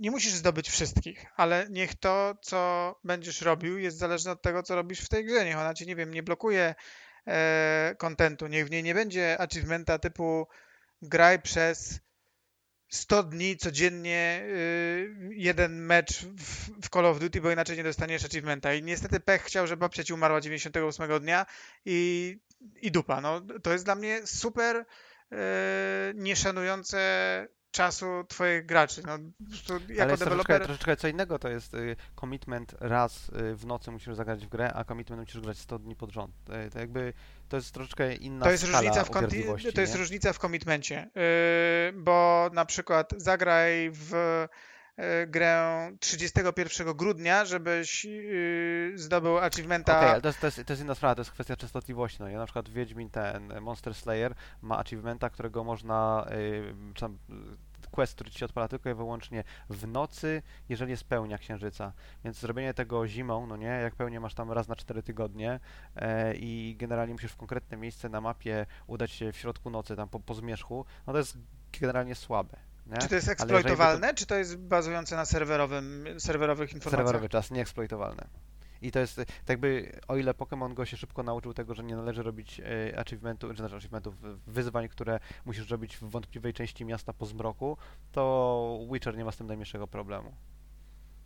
nie musisz zdobyć wszystkich, ale niech to, co będziesz robił, jest zależne od tego, co robisz w tej grze. Niech ona cię, nie wiem, nie blokuje e, kontentu. Niech w niej nie będzie achievementa typu graj przez 100 dni codziennie jeden mecz w, Call of Duty, bo inaczej nie dostaniesz achievementa. I niestety pech chciał, że babcia ci umarła 98 dnia i, i dupa. No, to jest dla mnie super yy, nieszanujące czasu twoich graczy. No, prostu ale jako jest troszeczkę, deweloper... troszeczkę co innego, to jest y, commitment raz y, w nocy musisz zagrać w grę, a commitment musisz grać 100 dni pod rząd. Y, to jakby, to jest troszeczkę inna To jest, różnica w to jest nie? różnica w komitmencie, yy, bo na przykład zagraj w grę 31 grudnia, żebyś yy, zdobył achievementa. Okej, ale to jest, to, to jest inna sprawa, to jest kwestia częstotliwości. No. Ja na przykład Wiedźmin ten e, Monster Slayer ma achievementa, którego można, y, czy tam y, quest, który ci odpala tylko i wyłącznie w nocy, jeżeli jest pełnia księżyca. Więc zrobienie tego zimą, no nie, jak pełnię masz tam raz na 4 tygodnie e, i generalnie musisz w konkretne miejsce na mapie udać się w środku nocy, tam po, po zmierzchu, no to jest generalnie słabe. Nie? Czy to jest by to- eksploitowalne, czy to jest bazujące na serwerowym, serwerowych informacjach? Serwerowy czas, nieeksploitowalne. I to jest tak jakby, o ile Pokémon Go się szybko nauczył tego, że nie należy robić e, achievementu, czy znaczy achievementów, wyzwań, które musisz robić w wątpliwej części miasta po zmroku, to Witcher nie ma z tym najmniejszego problemu.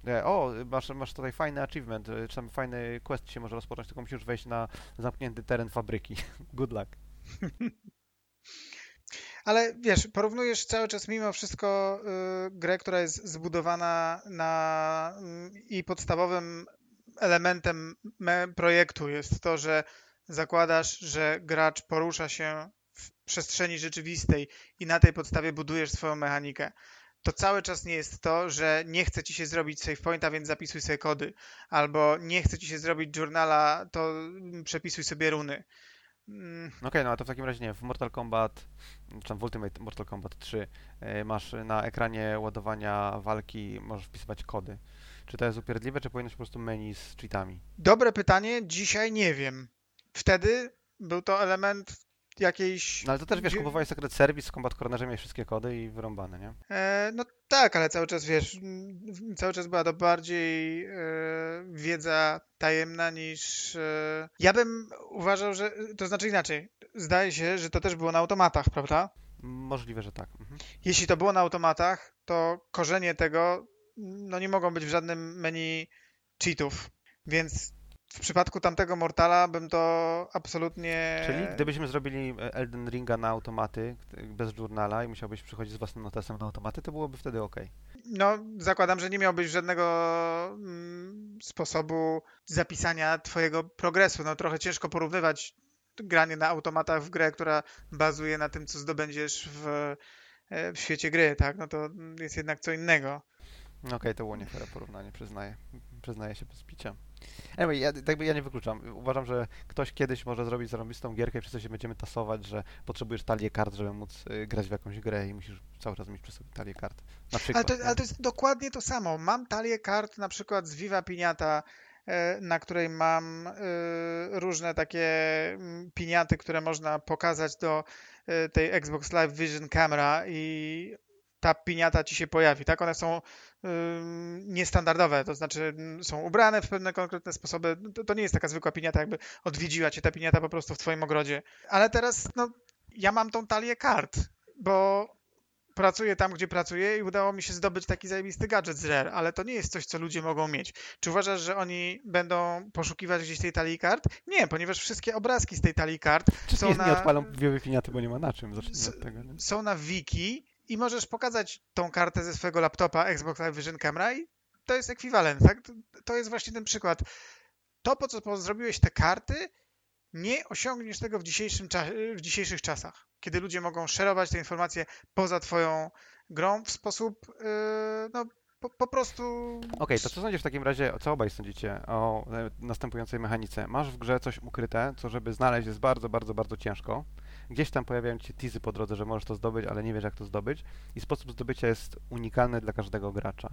E, O, masz, masz tutaj fajny achievement, e, czy tam fajny quest się może rozpocząć, tylko musisz wejść na zamknięty teren fabryki. <laughs> Good luck. <laughs> Ale wiesz, porównujesz cały czas mimo wszystko y, grę, która jest zbudowana na y, i podstawowym elementem me, projektu jest to, że zakładasz, że gracz porusza się w przestrzeni rzeczywistej i na tej podstawie budujesz swoją mechanikę. To cały czas nie jest to, że nie chce ci się zrobić save pointa, więc zapisuj sobie kody, albo nie chce ci się zrobić journala, to mm, przepisuj sobie runy. Mm, Okej, no a to w takim razie nie, w Mortal Kombat, czy tam w Ultimate Mortal Kombat 3 e, masz na ekranie ładowania walki, możesz wpisywać kody. Czy to jest upierdliwe, czy powinieneś po prostu menu z cheatami? Dobre pytanie, dzisiaj nie wiem. Wtedy był to element jakiejś. No ale to też wiesz, kupowałeś Secret Service, Combat Cornerze miałeś wszystkie kody i wyrąbane, nie? E, no tak, ale cały czas wiesz, cały czas była to bardziej e, wiedza tajemna niż. E, ja bym uważał, że. To znaczy inaczej. Zdaje się, że to też było na automatach, prawda? Możliwe, że tak. Mhm. Jeśli to było na automatach, to korzenie tego no nie mogą być w żadnym menu cheatów. Więc w przypadku tamtego Mortala bym to absolutnie. Czyli gdybyśmy zrobili e, Elden Ringa na automaty, bez journala i musiałbyś przychodzić z własnym notesem na automaty, to byłoby wtedy ok. No, zakładam, że nie miałbyś żadnego mm, sposobu zapisania twojego progresu. No, trochę ciężko porównywać granie na automatach w grę, która bazuje na tym, co zdobędziesz w, e, w świecie gry, tak? No to jest jednak co innego. No okej, to było nie fair porównanie, przyznaję. Przyznaję się bez picia. Anyway, ja, tak by ja nie wykluczam. Uważam, że ktoś kiedyś może zrobić zarąbistą gierkę i wszyscy się będziemy tasować, że potrzebujesz talię kart, żeby móc y, grać w jakąś grę i musisz cały czas mieć przy sobie talię kart. Na przykład. Ale to, ale to jest dokładnie to samo. Mam talię kart na przykład z Viva Piniata, e, na której mam e, różne takie mm, piniaty, które można pokazać do e, tej Xbox Live Vision Camera i ta piniata ci się pojawi, tak? One są niestandardowe, to znaczy mm, są ubrane w pewne konkretne sposoby. To, to, nie jest taka zwykła piniata, jakby odwiedziła cię ta piniata po prostu w twoim ogrodzie. Ale teraz, no, ja mam tą talię kart, bo pracuję tam, gdzie pracuję i udało mi się zdobyć taki zajebisty gadżet z Rare, ale to nie jest coś, co ludzie mogą mieć. Czy uważasz, że oni będą poszukiwać gdzieś tej talii kart? Nie, ponieważ wszystkie obrazki z tej talii kart Czy są nie, na... nie odpalą wiewy piniaty, bo nie ma na czym. Zacznijmy od tego. Nie? Są na wiki i możesz pokazać tą kartę ze swojego laptopa Xbox Live Vision Camera i to jest ekwiwalent, tak? To jest właśnie ten przykład. To, po co zrobiłeś te karty, nie osiągniesz tego w, dzisiejszym w dzisiejszych czasach, kiedy ludzie mogą szerować te informacje poza twoją grą w sposób yy, no, po, po, prostu... Okej, okay, to co sądzisz w takim razie, co obaj sądzicie o e, następującej mechanice? Masz w grze coś ukryte, co żeby znaleźć jest bardzo, bardzo, bardzo ciężko. Gdzieś tam pojawiają ci teasy po drodze, że możesz to zdobyć, ale nie wiesz jak to zdobyć. I sposób zdobycia jest unikalny dla każdego gracza.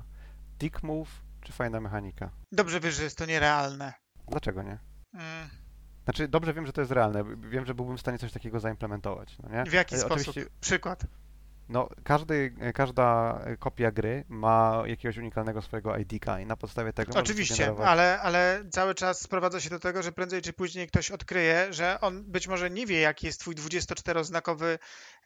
Tick move czy fajna mechanika? Dobrze wiesz, że jest to nierealne. Dlaczego nie? Mm. Znaczy, dobrze wiem, że to jest realne. Wiem, że byłbym w stanie coś takiego zaimplementować. No nie? W jaki e, sposób? Przykład. No, każdy, każda kopia gry ma jakiegoś unikalnego swojego ID-ka i na podstawie tego. Oczywiście, ale, ale cały czas sprowadza się do tego, że prędzej czy później ktoś odkryje, że on być może nie wie, jaki jest twój 24-znakowy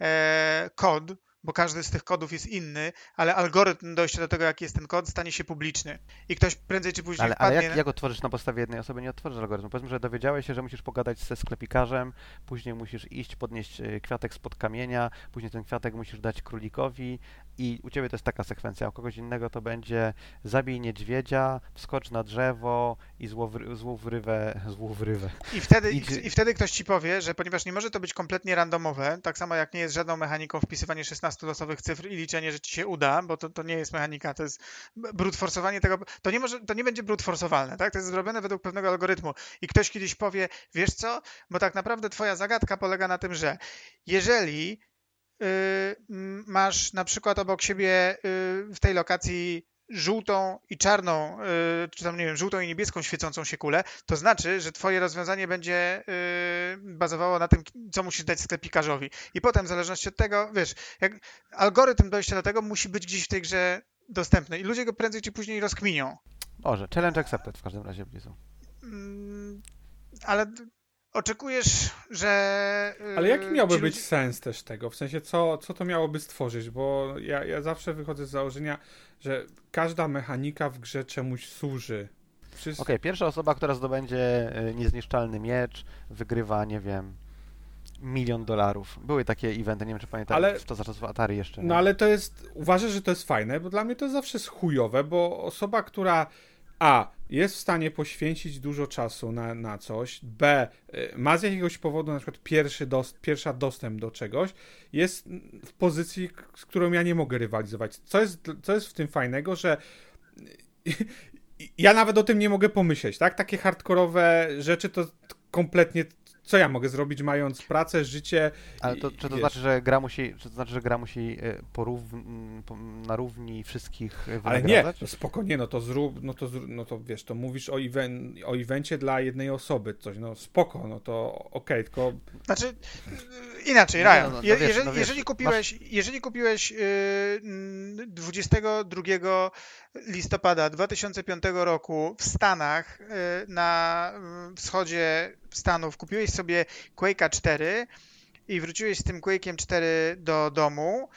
e, kod, bo każdy z tych kodów jest inny, ale algorytm dojścia do tego, jaki jest ten kod, stanie się publiczny. I ktoś prędzej czy później ale, wpadnie... Ale jak, jak otworzysz na podstawie jednej osoby, nie otworzysz algorytmu. Powiedzmy, że dowiedziałeś się, że musisz pogadać ze sklepikarzem, później musisz iść, podnieść e, kwiatek spod kamienia, później ten kwiatek musisz dać królikowi i u ciebie to jest taka sekwencja, a u kogoś innego to będzie zabij niedźwiedzia, wskocz na drzewo i złowrywę, <laughs> złowrywę. I wtedy, I, I wtedy ktoś ci powie, że ponieważ nie może to być kompletnie randomowe, tak samo jak nie jest żadną mechaniką wpisywanie 16 losowych cyfr i liczenie, że ci się uda, bo to, to nie jest mechanika, to jest brute forsowanie tego, to nie, może, to nie będzie brute forsowane, tak? To jest zrobione według pewnego algorytmu. I ktoś kiedyś powie, wiesz co, bo tak naprawdę twoja zagadka polega na tym, że jeżeli Y, masz na przykład obok siebie y, w tej lokacji żółtą i czarną, y, czy tam nie wiem, żółtą i niebieską świecącą się kulę, to znaczy, że twoje rozwiązanie będzie bazowało na tym, co musisz dać sklepikarzowi. I potem w zależności od tego, wiesz, jak algorytm dojścia do tego musi być gdzieś w tej grze dostępny i ludzie go prędzej czy później rozkminią. Może, challenge accepted w każdym razie blizu. Mm, ale oczekujesz, że. Ale jaki miałby być sens też tego? W sensie, co, co to miałoby stworzyć? Bo ja, ja zawsze wychodzę z założenia, że każda mechanika w grze czemuś służy. Wszyscy... Okej, okay, pierwsza osoba, która zdobędzie e, niezniszczalny miecz, wygrywa, nie wiem, milion dolarów. Były takie eventy, nie wiem czy pamiętasz, ale, to zaraz w Atari jeszcze. No ale to jest, uważasz, że to jest fajne, bo dla mnie to jest zawsze chujowe, bo osoba, która a. Jest w stanie poświęcić dużo czasu na, na coś. B. Y, ma z jakiegoś powodu na przykład pierwszy dost, pierwsza dostęp do czegoś. Jest w pozycji, z którą ja nie mogę rywalizować. Co jest, co jest w tym fajnego, że <laughs> ja nawet o tym nie mogę pomyśleć, tak? Takie hardkorowe rzeczy to kompletnie co ja mogę zrobić, mając pracę, życie. Ale to, czy to znaczy, że gra musi, czy to znaczy, że gra musi e, porów, na równi wszystkich Ale nie, no spokojnie, no to zrób, no to, no to wiesz, to mówisz o, even, o evencie dla jednej osoby, coś, no spoko, no to okej, okay, tylko... Znaczy, inaczej, Ryan, no, no, no, wiesz, jeżeli, no jeżeli, kupiłeś, masz... jeżeli kupiłeś yy, 22 listopada 2005 roku w Stanach yy, na wschodzie Stanów, kupiłeś sobie Quake'a 4 i wróciłeś z tym Quake'iem 4 do domu.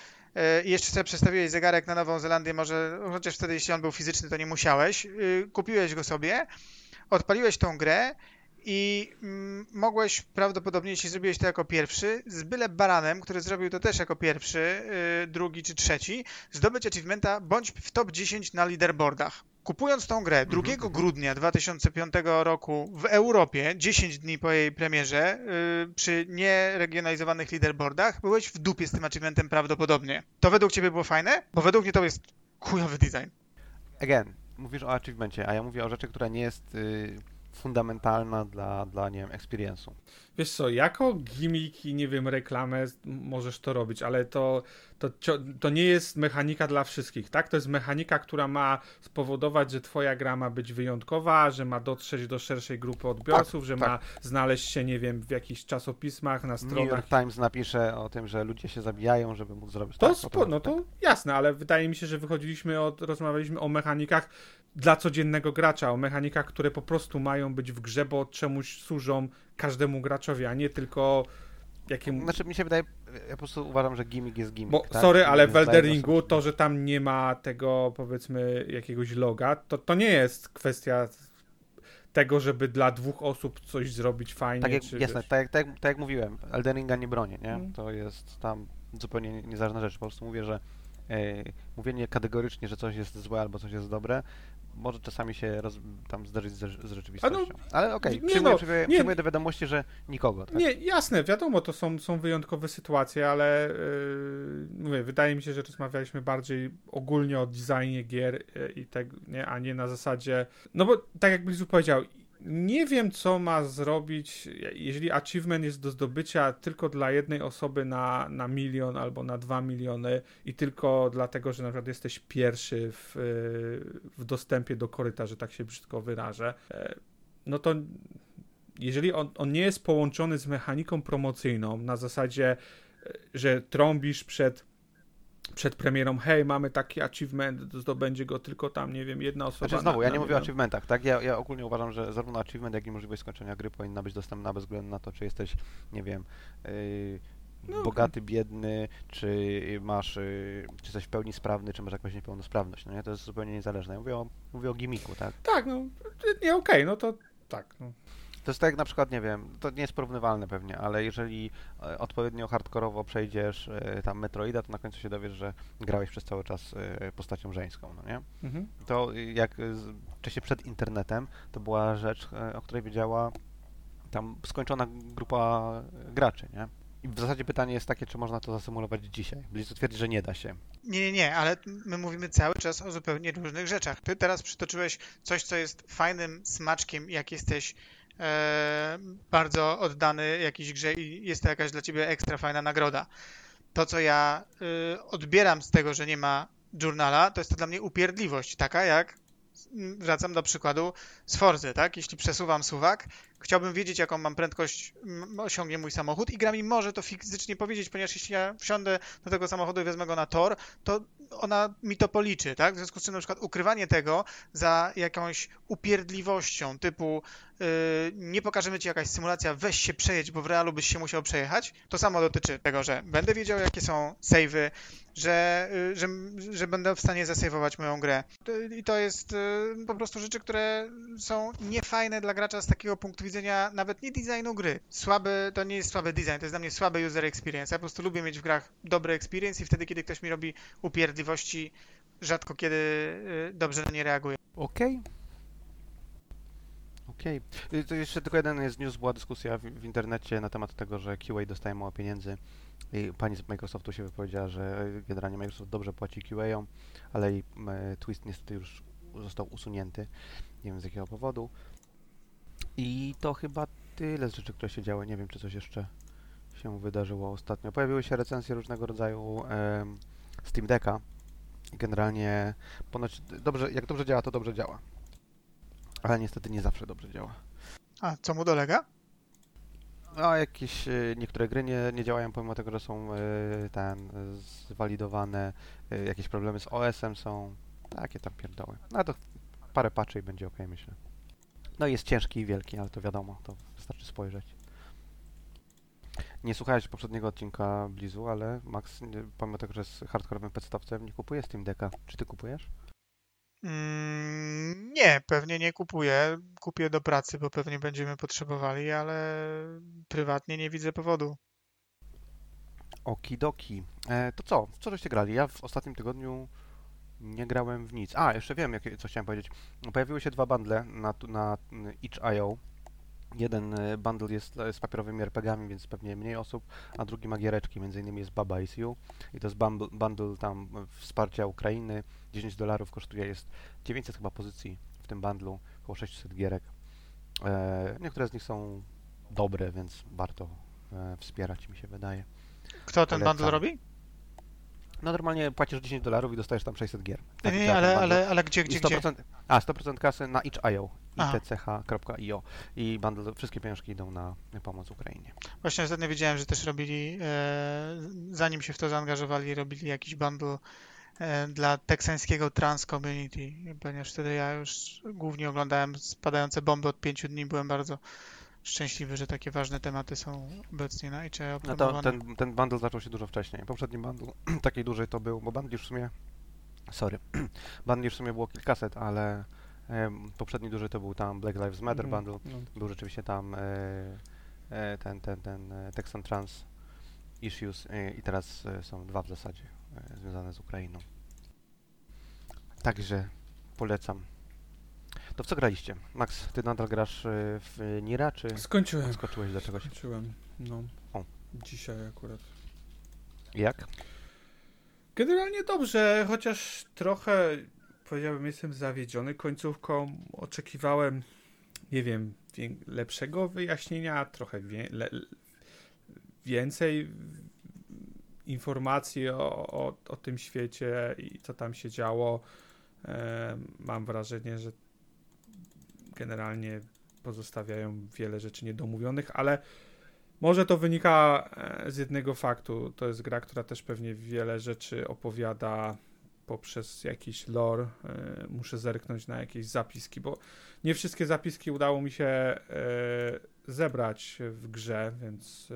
I jeszcze sobie przestawiłeś zegarek na Nową Zelandię, może, chociaż wtedy jeśli on był fizyczny, to nie musiałeś, e, kupiłeś go sobie, odpaliłeś tą grę i mm, mogłeś prawdopodobnie, jeśli zrobiłeś to jako pierwszy, z byle baranem, który zrobił to też jako pierwszy, yy, drugi czy trzeci, zdobyć achievementa bądź w top 10 na leaderboardach. Kupując tą grę 2 mhm. grudnia 2005 roku w Europie, 10 dni po jej premierze, yy, przy nieregionalizowanych leaderboardach, byłeś w dupie z tym achievementem prawdopodobnie. To według ciebie było fajne? Bo według mnie to jest chujowy design. Again, mówisz o achievemencie, a ja mówię o rzeczy, która nie jest... Yy fundamentalna dla, dla nie wiem, experience'u. Wiesz co, jako gimmick i nie wiem, reklamę możesz to robić, ale to, to, to nie jest mechanika dla wszystkich, tak? To jest mechanika, która ma spowodować, że twoja gra ma być wyjątkowa, że ma dotrzeć do szerszej grupy odbiorców, tak, że tak. ma znaleźć się, nie wiem, w jakichś czasopismach, na stronach. New York Times napisze o tym, że ludzie się zabijają, żeby móc zrobić to. Tak, spo, no to jasne, ale wydaje mi się, że wychodziliśmy od, rozmawialiśmy o mechanikach dla codziennego gracza, o mechanikach, które po prostu mają być w grze, bo czemuś służą każdemu graczowi, a nie tylko jakiemu... Znaczy mi się wydaje, ja po prostu uważam, że gimmick jest gimmick. Bo tak? sorry, ale w Elderingu to, że tam nie ma tego powiedzmy jakiegoś loga, to, to nie jest kwestia tego, żeby dla dwóch osób coś zrobić fajnie. Tak jak, czy, jasne, tak, jak, tak, tak jak mówiłem, Elderinga nie bronię, nie? Hmm. To jest tam zupełnie niezależna rzecz. Po prostu mówię, że mówienie kategorycznie, że coś jest złe albo coś jest dobre, może czasami się roz, tam zdarzyć z, z rzeczywistością. No, Ale okej, okay, przyjmuję, no, przyjmuję, przyjmuję do wiadomości, że nikogo. Tak? Nie, jasne, wiadomo, to są, są wyjątkowe sytuacje, ale yy, mówię, wydaje mi się, że rozmawialiśmy bardziej ogólnie o designie gier yy, i tak, nie, a nie na zasadzie. No bo tak jak Blizu powiedział, nie wiem, co ma zrobić, jeżeli achievement jest do zdobycia tylko dla jednej osoby na, na milion albo na dwa miliony i tylko dlatego, że na przykład jesteś pierwszy w, w dostępie do koryta, że tak się brzydko wyrażę, e, no to jeżeli on, on nie jest połączony z mechaniką promocyjną na zasadzie, e, że trąbisz przed przed premierą, hej, mamy taki achievement, zdobędzie go tylko tam, nie wiem, jedna osoba. Znaczy znowu, na, ja nie mówię o achievementach, tak? Ja, ja ogólnie uważam, że zarówno achievement, jak i możliwość skończenia gry powinna być dostępna bez względu na to, czy jesteś, nie wiem, yy, no, bogaty, biedny, czy masz, yy, czy jesteś w pełni sprawny, czy masz jakąś niepełnosprawność, no nie? To jest zupełnie niezależne. Ja mówię o, mówię o gimmicku, tak? Tak, no, nie, okej, okay, no to tak, no. To jest tak jak na przykład, nie wiem, to nie jest porównywalne pewnie, ale jeżeli e, odpowiednio hardkorowo przejdziesz e, tam Metroida, to na końcu się dowiesz, że grałeś przez cały czas e, postacią żeńską, no nie? Mhm. To jak wcześniej przed internetem, to była rzecz, o której wiedziała tam skończona grupa graczy, nie? I w zasadzie pytanie jest takie, czy można to zasymulować dzisiaj. Blizu twierdzi, że nie da się. Nie, nie, nie, ale my mówimy cały czas o zupełnie różnych rzeczach. Ty teraz przytoczyłeś coś, co jest fajnym smaczkiem, jak jesteś bardzo oddany jakiejś grze i jest to jakaś dla ciebie ekstra fajna nagroda. To, co ja e, odbieram z tego, że nie ma journala, to jest to dla mnie upierdliwość, taka jak wracam do przykładu z Forzy, tak? Jeśli przesuwam suwak, chciałbym wiedzieć, jaką mam prędkość osiągnie mój samochód i gra mi może to fizycznie powiedzieć, ponieważ jeśli ja wsiądę do tego samochodu i wezmę go na tor, to ona mi to policzy, tak? W związku z czym na przykład ukrywanie tego za jakąś upierdliwością typu yy, nie pokażemy ci jakaś symulacja, weź się przejedź, bo w realu byś się musiał przejechać. To samo dotyczy tego, że będę wiedział, jakie są savey, że, yy, że, że będę w stanie zasejwować moją grę. I to jest yy, po prostu rzeczy, które są niefajne dla gracza z takiego punktu widzenia nawet nie designu gry. Słaby, to nie jest słaby design, to jest dla mnie słaby user experience. Ja po prostu lubię mieć w grach dobry experience i wtedy, kiedy ktoś mi robi upierdliwości, rzadko kiedy y, dobrze na nie reaguję. Okej. Okay. Okej. Okay. To jeszcze tylko jeden jest news, była dyskusja w, w, internecie na temat tego, że QA dostaje mało pieniędzy i pani z Microsoftu się wypowiedziała, że generalnie Microsoft dobrze płaci QA-om, ale i e, twist niestety już został usunięty. Nie wiem z jakiego powodu. I to chyba tyle z rzeczy, które się działy. Nie wiem, czy coś jeszcze się wydarzyło ostatnio. Pojawiły się recenzje różnego rodzaju e, Steam Decka. Generalnie ponoć dobrze, jak dobrze działa, to dobrze działa. Ale niestety nie zawsze dobrze działa. A co mu dolega? No, jakieś e, niektóre gry nie, nie działają pomimo tego, że są e, ten zwalidowane. E, jakieś problemy z OS-em są. Takie tam pierdoły. No to parę patchy i będzie ok, myślę. No jest ciężki i wielki, ale to wiadomo, to wystarczy spojrzeć. Nie słuchałeś poprzedniego odcinka Blizu, ale Max, pomimo tego, że jest hardkorowym pedstawcem, nie kupuje Steam Decka. Czy ty kupujesz? Mm, nie, pewnie nie kupuję. Kupię do pracy, bo pewnie będziemy potrzebowali, ale prywatnie nie widzę powodu. Okidoki. E, to co? Co żeście grali? Ja w ostatnim tygodniu nie grałem w nic. A, jeszcze wiem, jak, co chciałem powiedzieć. Pojawiły się dwa bundle na, na itch.io. Jeden e, bundle jest e, z papierowymi RPGami, więc pewnie mniej osób, a drugi ma giereczki, między innymi jest Baba Is You i to jest bundle, bundle tam wsparcia Ukrainy, 10 dolarów kosztuje, jest 900 chyba pozycji w tym bundlu, około 600 gierek. E, niektóre z nich są dobre, więc warto e, wspierać, mi się wydaje. Kto ten Polecam. bundle robi? No normalnie płacisz 10 dolarów i dostajesz tam 600 gier. Nie, Tak nie, ale, ale, ale gdzie, gdzie, gdzie? 100%, a, 100% kasy na itch.io, itch.io i bundle, wszystkie pieniążki idą na pomoc Ukrainie. Właśnie ostatnio widziałem, że też robili, e, zanim się w to zaangażowali, robili jakiś bundle e, dla teksańskiego trans community, ponieważ wtedy ja już głównie oglądałem spadające bomby od pięciu dni, byłem bardzo szczęśliwy, że takie ważne tematy są obecnie na ICE No to ten, ten bundle zaczął się dużo wcześniej. Poprzedni bundle, <clears throat> taki duży to był, bo bundle już w sumie, <clears throat> sorry, <clears throat> bundle już w sumie było kilkaset, ale em, poprzedni duży to był tam Black Lives Matter Mhm, bundle. no. Był rzeczywiście tam e, e, ten, ten, ten e, Texan Trans Issues e, i teraz e, są dwa w zasadzie e, związane z Ukrainą. Także polecam. To w co graliście? Max, ty nadal grasz e, w Nira, czy Skończyłem. skoczyłeś do czegoś? Skończyłem, no. O. Dzisiaj akurat. Jak? Generalnie dobrze, chociaż trochę powiedziałbym, jestem zawiedziony końcówką. Oczekiwałem, nie wiem, lepszego wyjaśnienia, trochę wie, le, więcej informacji o, o, o tym świecie i co tam się działo. E, mam wrażenie, że generalnie pozostawiają wiele rzeczy niedomówionych, ale może to wynika e, z jednego faktu. To jest gra, która też pewnie wiele rzeczy opowiada poprzez jakiś lore. E, Muszę zerknąć na jakieś zapiski, bo nie wszystkie zapiski udało mi się e, zebrać w grze, więc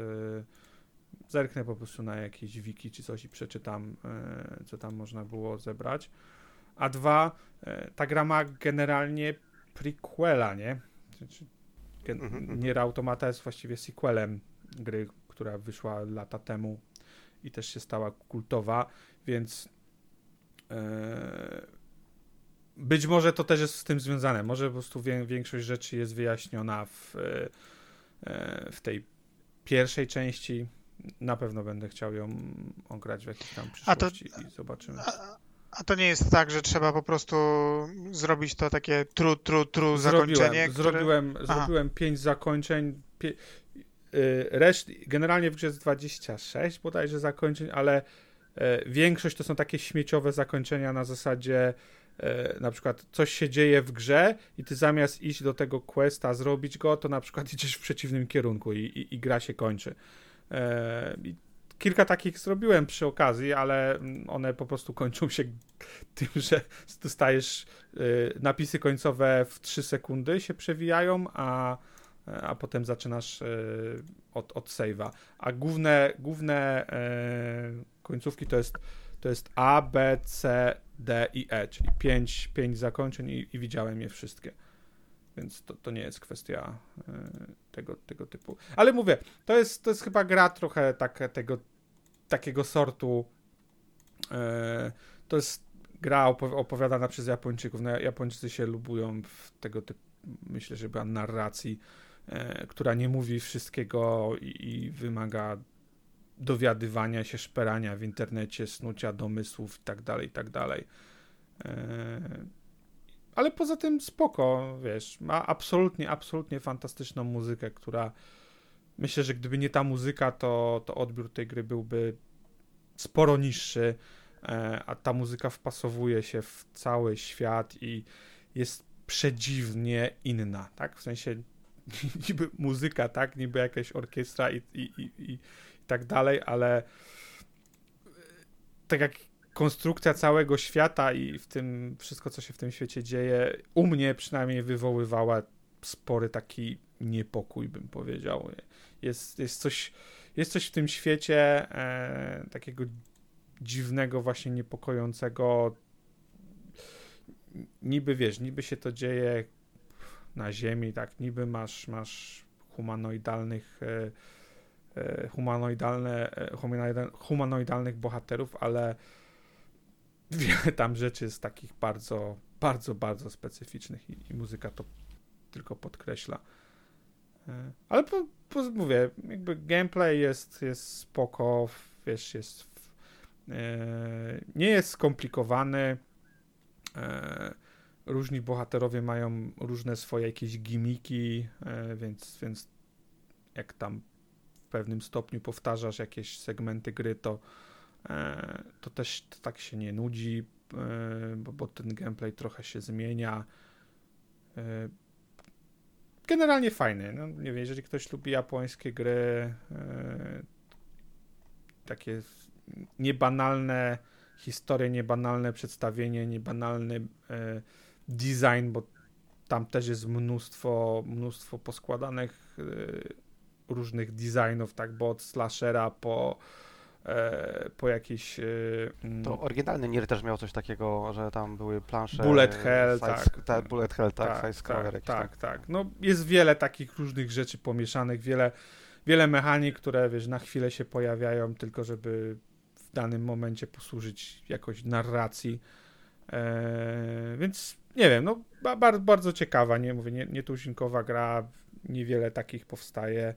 zerknę po prostu na jakieś wiki czy coś i przeczytam, co tam można było zebrać. A dwa, ta gra ma generalnie prequela, nie? Znaczy. Nier Automata jest właściwie sequelem gry, która wyszła lata temu i też się stała kultowa, więc e, być może to też jest z tym związane. Może po prostu większość rzeczy jest wyjaśniona w, e, e, w tej pierwszej części. Na pewno będę chciał ją ograć w jakiejś tam A to- przyszłości i zobaczymy. A, a to nie jest tak, że trzeba po prostu zrobić to takie tru, tru, tru zakończenie, które... Zrobiłem, Aha. zrobiłem pięć zakończeń. Pie, y, reszt, generalnie w grze jest 26 bodajże zakończeń, ale e, większość to są takie śmieciowe zakończenia na zasadzie e, na przykład coś się dzieje w grze i ty zamiast iść do tego questa, zrobić go, to na przykład <laughs> idziesz w przeciwnym kierunku i, i, i gra się kończy. E, i kilka takich zrobiłem przy okazji, ale one po prostu kończą się <laughs> tym, że dostajesz y, napisy końcowe w 3 sekundy się przewijają, a, a potem zaczynasz y, od, od save'a. A główne, główne y, końcówki to jest, to jest A, B, C, D i E, czyli 5, pięć zakończeń i, i widziałem je wszystkie. Więc to, to nie jest kwestia tego, tego typu. Ale mówię, to jest, to jest chyba gra trochę tak, tego, takiego sortu. y, to jest gra opowi- opowiadana przez Japończyków. No, Japończycy się lubują w tego typu, myślę, że była narracji, e, która nie mówi wszystkiego i, wymaga dowiadywania się, szperania w internecie, snucia domysłów i tak dalej, i tak. E, ale poza tym spoko, wiesz, ma absolutnie, absolutnie fantastyczną muzykę, która myślę, że gdyby nie ta muzyka, to, to odbiór tej gry byłby sporo niższy e, a ta muzyka wpasowuje się w cały świat i jest przedziwnie inna, tak? W sensie <laughs> niby muzyka, tak? Niby jakaś orkiestra i, i, i, i, tak dalej, ale tak jak konstrukcja całego świata i w tym wszystko, co się w tym świecie dzieje, u mnie przynajmniej wywoływała spory taki niepokój, bym powiedział. Jest, jest, coś, jest coś w tym świecie e, takiego dziwnego, właśnie niepokojącego. Niby wiesz, niby się to dzieje na Ziemi, tak, niby masz, masz humanoidalnych e, e, humanoidalne, e, humanoidal, humanoidalnych bohaterów, ale wiele tam rzeczy jest takich bardzo, bardzo, bardzo specyficznych i, i muzyka to tylko podkreśla. E, Ale po, po, mówię, jakby gameplay jest, jest spoko, wiesz, jest e, nie jest skomplikowany. E, różni bohaterowie mają różne swoje jakieś gimiki, więc, więc jak tam w pewnym stopniu powtarzasz jakieś segmenty gry, to, to też to tak się nie nudzi, bo, bo ten gameplay trochę się zmienia. Generalnie fajny. No, nie wiem, jeżeli ktoś lubi japońskie gry, takie niebanalne historie, niebanalne przedstawienie, niebanalny design, bo tam też jest mnóstwo, mnóstwo poskładanych y, różnych designów, tak, bo od slashera po e, po jakieś... Y, mm, to oryginalny Nier też miał coś takiego, że tam były plansze... Bullet Hell, side, tak. Ta, bullet Hell, tak, tak, tak, tak, tak. No jest wiele takich różnych rzeczy pomieszanych, wiele, wiele mechanik, które, wiesz, na chwilę się pojawiają, tylko żeby w danym momencie posłużyć jakoś narracji. E, więc nie wiem, no bardzo, bardzo ciekawa, nie mówię, nie, nietuzinkowa gra, niewiele takich powstaje.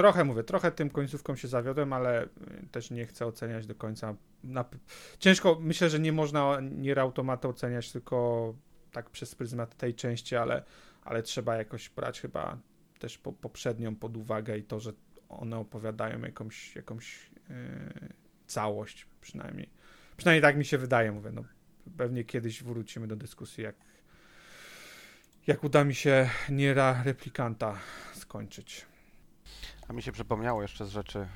Trochę mówię, trochę tym końcówką się zawiodłem, ale y, też nie chcę oceniać do końca. Ciężko, myślę, że nie można Nier Automata oceniać tylko tak przez pryzmat tej części, ale, ale trzeba jakoś brać chyba też po, poprzednią pod uwagę i to, że one opowiadają jakąś, jakąś yy, całość przynajmniej. Przynajmniej tak mi się wydaje, mówię, no pewnie kiedyś wrócimy do dyskusji, jak, jak uda mi się Niera Replikanta skończyć. A mi się przypomniało jeszcze z rzeczy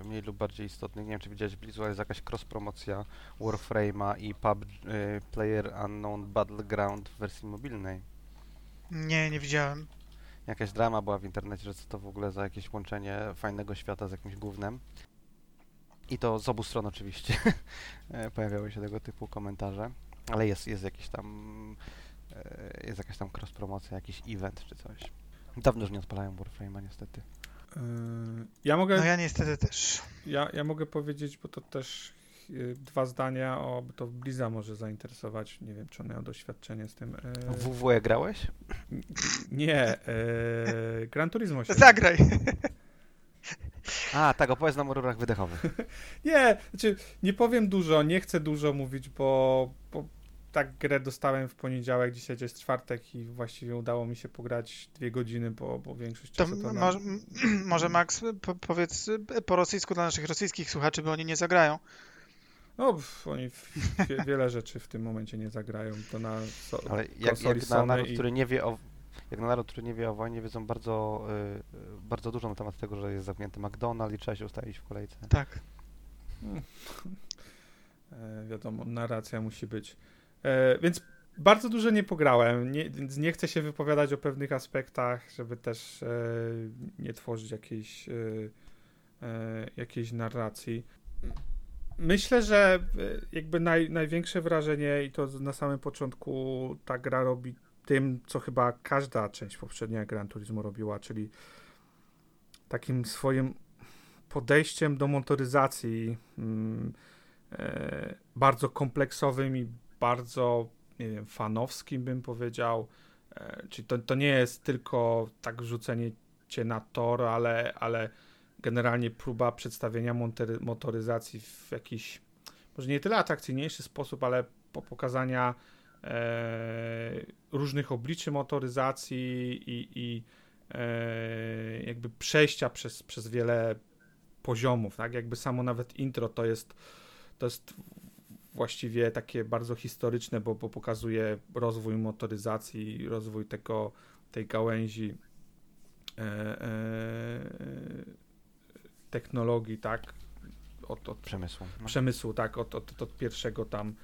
y, mniej lub bardziej istotnych. Nie wiem, czy widziałeś Blizu, ale jest jakaś cross-promocja Warframe'a i PUB y, Player Unknown Battleground w wersji mobilnej. Nie, nie widziałem. Jakaś drama była w internecie, że co to w ogóle za jakieś łączenie fajnego świata z jakimś głównym. I to z obu stron oczywiście <laughs> e, pojawiały się tego typu komentarze, ale jest, jest jakiś tam e, jest jakaś tam cross promocja, jakiś event czy coś. Dawno już nie odpalają Warframe'a niestety. Ja mogę. No ja niestety też. Ja, ja mogę powiedzieć, bo to też yy, dwa zdania o, bo to Bliza może zainteresować. Nie wiem, czy on miał doświadczenie z tym. Yy... WWE grałeś? Nie, yy, Gran Turismo się. Zagraj. A, tak, opowiedz nam o rurach wydechowych. <laughs> nie, znaczy nie powiem dużo, nie chcę dużo mówić, bo, bo tak grę dostałem w poniedziałek, dzisiaj jest czwartek i właściwie udało mi się pograć dwie godziny, bo, bo większość czasu to... to na... może, <clears throat> może Max po, powiedz po rosyjsku dla naszych rosyjskich słuchaczy, bo oni nie zagrają. No, oni wiele rzeczy w tym momencie nie zagrają. To na so, Ale jak, jak na naród, i... który nie wie o jak na naród, który nie wie o wojnie, wiedzą bardzo, y, bardzo dużo na temat tego, że jest zamknięty McDonald's i trzeba się ustawić w kolejce. Tak. <laughs> E, wiadomo, narracja musi być. E, więc bardzo dużo nie pograłem, nie, nie chcę się wypowiadać o pewnych aspektach, żeby też e, nie tworzyć jakiejś, e, jakiejś narracji. Myślę, że jakby naj, największe wrażenie i to na samym początku ta gra robi tym, co chyba każda część poprzednia Gran Turismo robiła, czyli takim swoim podejściem do motoryzacji mm, bardzo kompleksowym i bardzo nie wiem, fanowskim bym powiedział. E, czyli to, to nie jest tylko tak rzucenie cię na tor, ale, ale generalnie próba przedstawienia motoryzacji w jakiś może nie tyle atrakcyjniejszy sposób, ale po pokazania e, różnych obliczy motoryzacji i, i e, jakby przejścia przez, przez wiele poziomów, tak? Jakby samo nawet intro to jest to jest właściwie takie bardzo historyczne, bo, bo pokazuje rozwój motoryzacji, rozwój tego, tej gałęzi e, e, technologii, tak? Od, od przemysłu. No. Przemysłu, tak, od, od, od pierwszego tam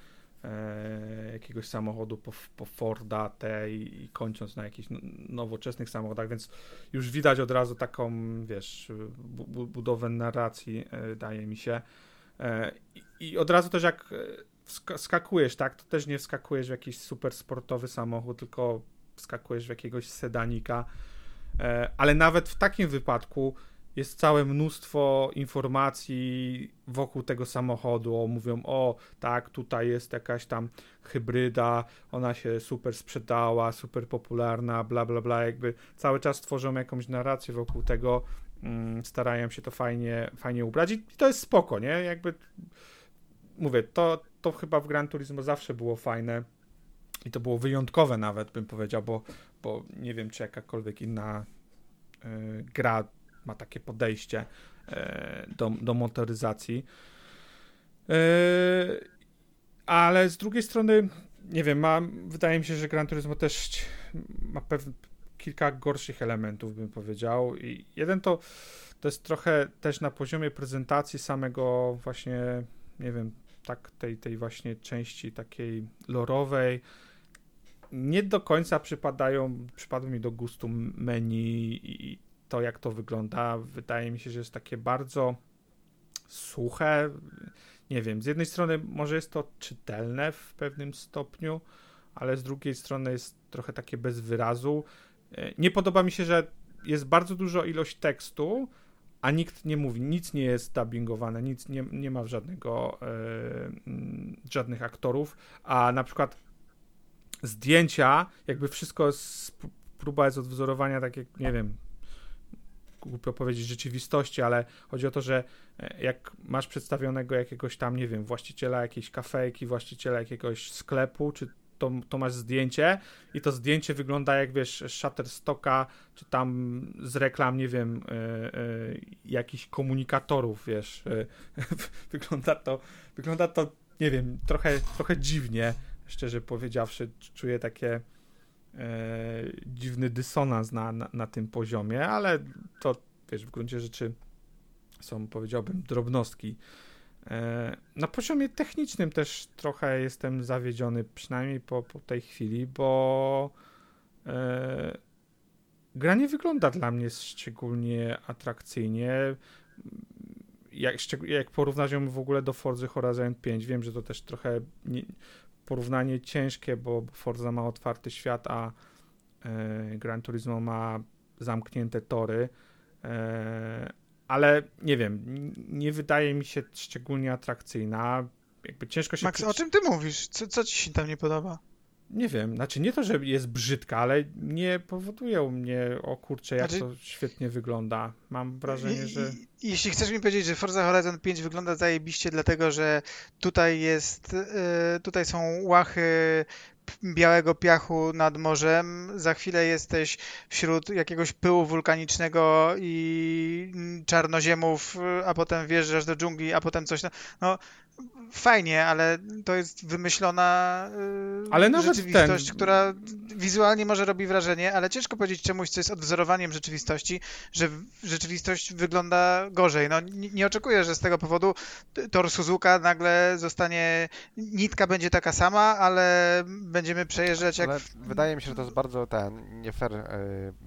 e, jakiegoś samochodu po, po Forda T i, i, kończąc na jakichś nowoczesnych samochodach, więc już widać od razu taką, wiesz, bu, budowę narracji, e, daje mi się. E, I od razu też jak e, skakujesz, tak, to też nie wskakujesz w jakiś super sportowy samochód, tylko wskakujesz w jakiegoś sedanika, e, ale nawet w takim wypadku jest całe mnóstwo informacji wokół tego samochodu. Mówią, o tak, tutaj jest jakaś tam hybryda, ona się super sprzedała, super popularna, bla bla bla. Jakby cały czas tworzą jakąś narrację wokół tego, mm, starają się to fajnie, fajnie ubrać i to jest spoko, nie? Jakby mówię, to, to chyba w Gran Turismo zawsze było fajne i to było wyjątkowe nawet, bym powiedział, bo, bo nie wiem, czy jakakolwiek inna y, gra ma takie podejście y, do, do motoryzacji. Y, ale z drugiej strony, nie wiem, wydaje mi się, że Gran Turismo też ma pewne kilka gorszych elementów, bym powiedział. I jeden to, to jest trochę też na poziomie prezentacji samego właśnie, nie wiem, tak tej, tej właśnie części takiej lorowej. Nie do końca przypadają, przypadły mi do gustu menu i to, jak to wygląda. Wydaje mi się, że jest takie bardzo suche. Nie wiem, z jednej strony może jest to czytelne w pewnym stopniu, ale z drugiej strony jest trochę takie bez wyrazu. E, nie podoba mi się, że jest bardzo dużo ilość tekstu, a nikt nie mówi, nic nie jest dubbingowane, nic nie, nie ma żadnego, mm, żadnych aktorów, a na przykład zdjęcia, jakby wszystko, jest, próba jest odwzorowania, tak jak, nie wiem, głupio powiedzieć rzeczywistości, ale chodzi o to, że e, jak masz przedstawionego jakiegoś tam, nie wiem, właściciela jakiejś kafejki, właściciela jakiegoś sklepu, czy to, to masz zdjęcie i to zdjęcie wygląda jak, wiesz, Shutterstocka, czy tam z reklam, nie wiem, y, y, jakichś komunikatorów, wiesz. Y, <laughs> wygląda to, wygląda to, nie wiem, trochę, trochę dziwnie, szczerze powiedziawszy. Czuję takie dziwny dysonans na, na, na tym poziomie, ale to, wiesz, w gruncie rzeczy są, powiedziałbym, drobnostki na poziomie technicznym też trochę jestem zawiedziony, przynajmniej po, po tej chwili, bo e, gra nie wygląda dla mnie szczególnie atrakcyjnie. Jak, jak porównać ją w ogóle do Forza Horizon 5, wiem, że to też trochę nie, porównanie ciężkie, bo Forza ma otwarty świat, a e, Gran Turismo ma zamknięte tory. E, ale nie wiem, nie wydaje mi się szczególnie atrakcyjna. Jakby ciężko się. Max, o czym ty mówisz? Co, co ci się tam nie podoba? Nie wiem, znaczy nie to, że jest brzydka, ale nie powoduje u mnie, o kurczę, jak znaczy... to świetnie wygląda. Mam wrażenie, że... Jeśli chcesz mi powiedzieć, że Forza Horizon 5 wygląda zajebiście, dlatego że tutaj jest, e, tutaj są łachy białego piachu nad morzem, za chwilę jesteś wśród jakiegoś pyłu wulkanicznego i czarnoziemów, a potem wjeżdżasz do dżungli, a potem coś. No, fajnie, ale to jest wymyślona yy, ale nawet rzeczywistość, ten... która wizualnie może robi wrażenie, ale ciężko powiedzieć czemuś, co jest odwzorowaniem rzeczywistości, że rzeczywistość wygląda gorzej. No nie, nie oczekuję, że z tego powodu tor Suzuka nagle zostanie, nitka będzie taka sama, ale będziemy przejeżdżać jak... Ale wydaje mi się, że to jest bardzo ten, nie fair yy,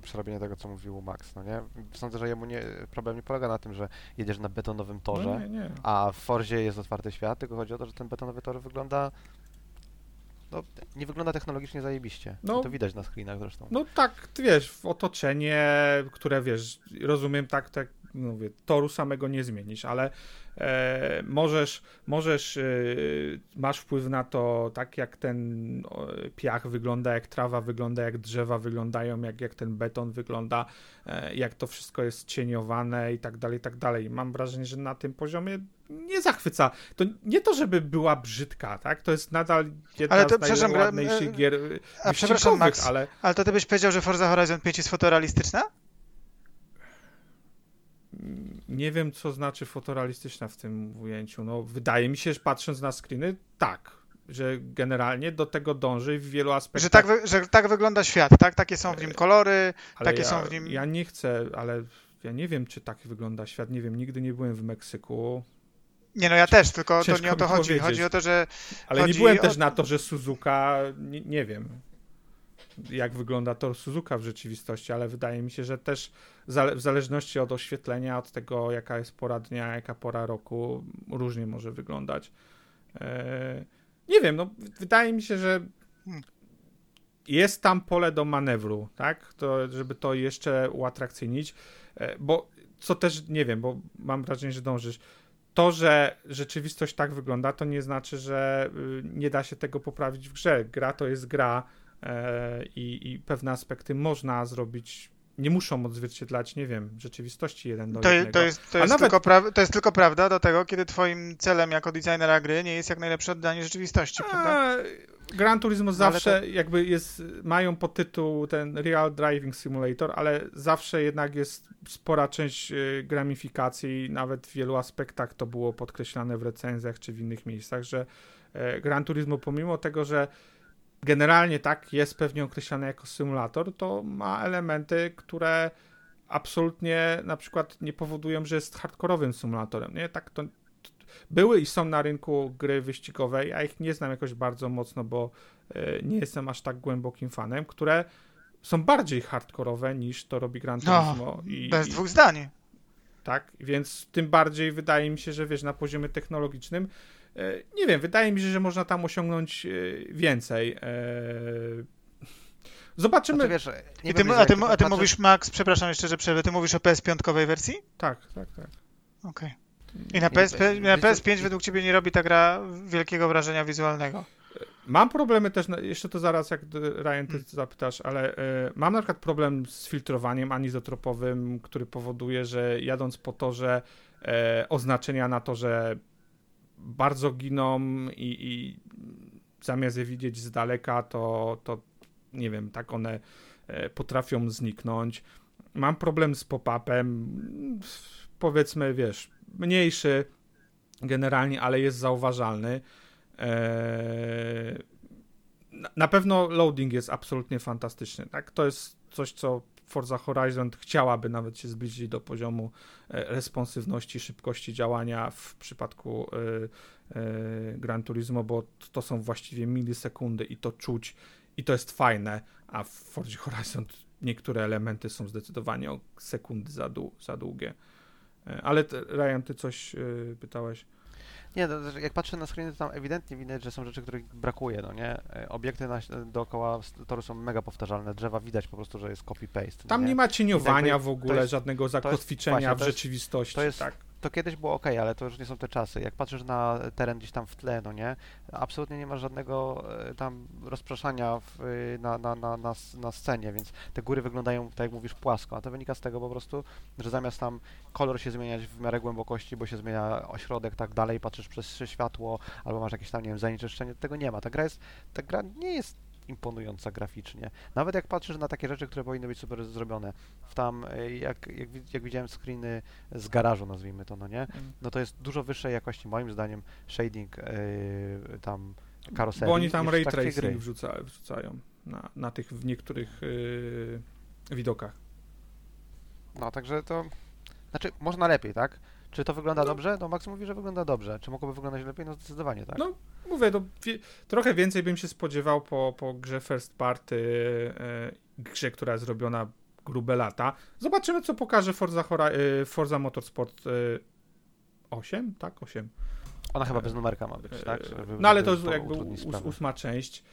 przerobienie tego, co mówił Max, no nie? Sądzę, że jemu nie, problem nie polega na tym, że jedziesz na betonowym torze, no nie, nie. a w Forzie jest otwarty świat, tylko chodzi o to, że ten betonowy tor wygląda no, nie wygląda technologicznie zajebiście. No, to widać na screenach zresztą. No tak, wiesz, w otoczenie, które wiesz, rozumiem tak, tak no mówię, toru samego nie zmienisz, ale e, możesz, możesz e, masz wpływ na to, tak jak ten piach wygląda, jak trawa wygląda, jak drzewa wyglądają, jak, jak ten beton wygląda, e, jak to wszystko jest cieniowane i tak dalej, i tak dalej. Mam wrażenie, że na tym poziomie nie zachwyca. To nie to, żeby była brzydka, tak? To jest nadal jedna ale to, z najładniejszych gier a przepraszam, Max, ale... ale to ty byś powiedział, że Forza Horizon 5 jest fotorealistyczna? nie wiem, co znaczy fotorealistyczna w tym ujęciu. No, wydaje mi się, że patrząc na screeny, tak. Że generalnie do tego dąży w wielu aspektach. Że tak, że tak wygląda świat, tak? Takie są w nim kolory, ale takie ja, są w nim. Ja nie chcę, ale ja nie wiem, czy tak wygląda świat. Nie wiem, nigdy nie byłem w Meksyku. Nie, no ja też, tylko to nie o to chodzi. Powiedzieć. Chodzi o to, że. Ale nie byłem o... też na to, że Suzuka. Nie, nie wiem jak wygląda tor Suzuka w rzeczywistości, ale wydaje mi się, że też w zależności od oświetlenia, od tego jaka jest pora dnia, jaka pora roku, różnie może wyglądać. E, nie wiem, no wydaje mi się, że jest tam pole do manewru, tak, to, żeby to jeszcze uatrakcyjnić, e, bo co też, nie wiem, bo mam wrażenie, że dążysz, to, że rzeczywistość tak wygląda, to nie znaczy, że y, nie da się tego poprawić w grze. Gra to jest gra, E, i, i pewne aspekty można zrobić nie muszą odzwierciedlać, nie wiem, rzeczywistości jeden do To, je- jednego. to, jest, to, jest nawet- tylko pra- to jest tylko prawda do tego, kiedy twoim celem jako designera gry nie jest jak najlepsze oddanie rzeczywistości, prawda? Gran Turismo No, zawsze jakby jest, mają podtytuł ten Real Driving Simulator, ale zawsze jednak jest spora część y, gamifikacji, nawet w wielu aspektach to było podkreślane w recenzjach czy w innych miejscach, że e, Gran Turismo pomimo tego, że generalnie tak jest pewnie określane jako symulator, to ma elementy, które absolutnie na przykład nie powodują, że jest hardkorowym symulatorem, nie? Tak to były i są na rynku gry wyścigowe, ja ich nie znam jakoś bardzo mocno, bo e, nie jestem aż tak głębokim fanem, które są bardziej hardkorowe niż to robi Gran No, Turismo. i, Bez i, dwóch zdań. tak, więc tym bardziej wydaje mi się, że wiesz, na poziomie technologicznym, nie wiem, wydaje mi się, że można tam osiągnąć e, więcej. e, Zobaczymy. Znaczy, wiesz, nie I ty, wiem, a, ty, a ty patrzę- mówisz, Max, przepraszam jeszcze, że przerwę, ty mówisz o PS5 wersji? Tak, tak, tak. Okej. I na, I- PSP, na wiesz co, PS5 i- według ciebie nie robi ta gra wielkiego wrażenia wizualnego. Mam problemy też, na- jeszcze to zaraz jak Ryan ty Hmm. zapytasz, ale e, mam na przykład problem z filtrowaniem anizotropowym, który powoduje, że jadąc po torze e, oznaczenia na torze bardzo giną i, i zamiast je widzieć z daleka, to, to nie wiem, tak one e, potrafią zniknąć. Mam problem z pop-upem, powiedzmy, wiesz, mniejszy generalnie, ale jest zauważalny. Na- Na pewno loading jest absolutnie fantastyczny. Tak? To jest coś, co Forza Horizon chciałaby nawet się zbliżyć do poziomu e, responsywności, szybkości działania w przypadku e, e, Gran Turismo, bo to są właściwie milisekundy i to czuć i to jest fajne, a w Forza Horizon niektóre elementy są zdecydowanie o sekundy za, dłu- za długie. Ale Ryan, ty coś pytałeś? Nie, no, że jak patrzę na screeny, to tam ewidentnie widać, że są rzeczy, których brakuje, no nie? E, Obiekty na, dookoła toru są mega powtarzalne, drzewa widać po prostu, że jest copy-paste. Tam nie nie ma cieniowania w ogóle, jest- żadnego zakotwiczenia w rzeczywistości. to jest- tak. To kiedyś było ok, ale to już nie są te czasy. Jak patrzysz na teren gdzieś tam w tle, no nie? Absolutnie nie ma żadnego e, tam rozpraszania w, e, na, na, na, na, na scenie, więc te góry wyglądają, tak jak mówisz, płasko, a to wynika z tego po prostu, że zamiast tam kolor się zmieniać w miarę głębokości, bo się zmienia ośrodek, tak dalej, patrzysz przez światło, albo masz jakieś tam, nie wiem, zanieczyszczenie, tego nie ma. Ta gra jest, ta gra nie jest imponująca graficznie. Nawet jak patrzysz na takie rzeczy, które powinny być super zrobione, w tam, e, jak, jak, jak widziałem screeny z garażu, nazwijmy to, no nie? Mm. no to jest dużo wyższej jakości, moim zdaniem, shading yy, tam karoserii Bo oni tam ray tracing wrzuca, wrzucają na, na tych w niektórych yy, widokach. No, także to... Znaczy, można lepiej, tak? Czy to wygląda No. dobrze? No Max mówi, że wygląda dobrze. Czy mogłoby wyglądać lepiej? No zdecydowanie tak. No, Mówię, wie, trochę więcej bym się spodziewał po, po grze First Party, yy, grze, która jest zrobiona grube lata. Zobaczymy, co pokaże Forza, Hora, yy, Forza Motorsport yy, 8? Tak, 8. Ona chyba bez numerka ma być, tak? Żeby- No ale to jest jakby ósma część,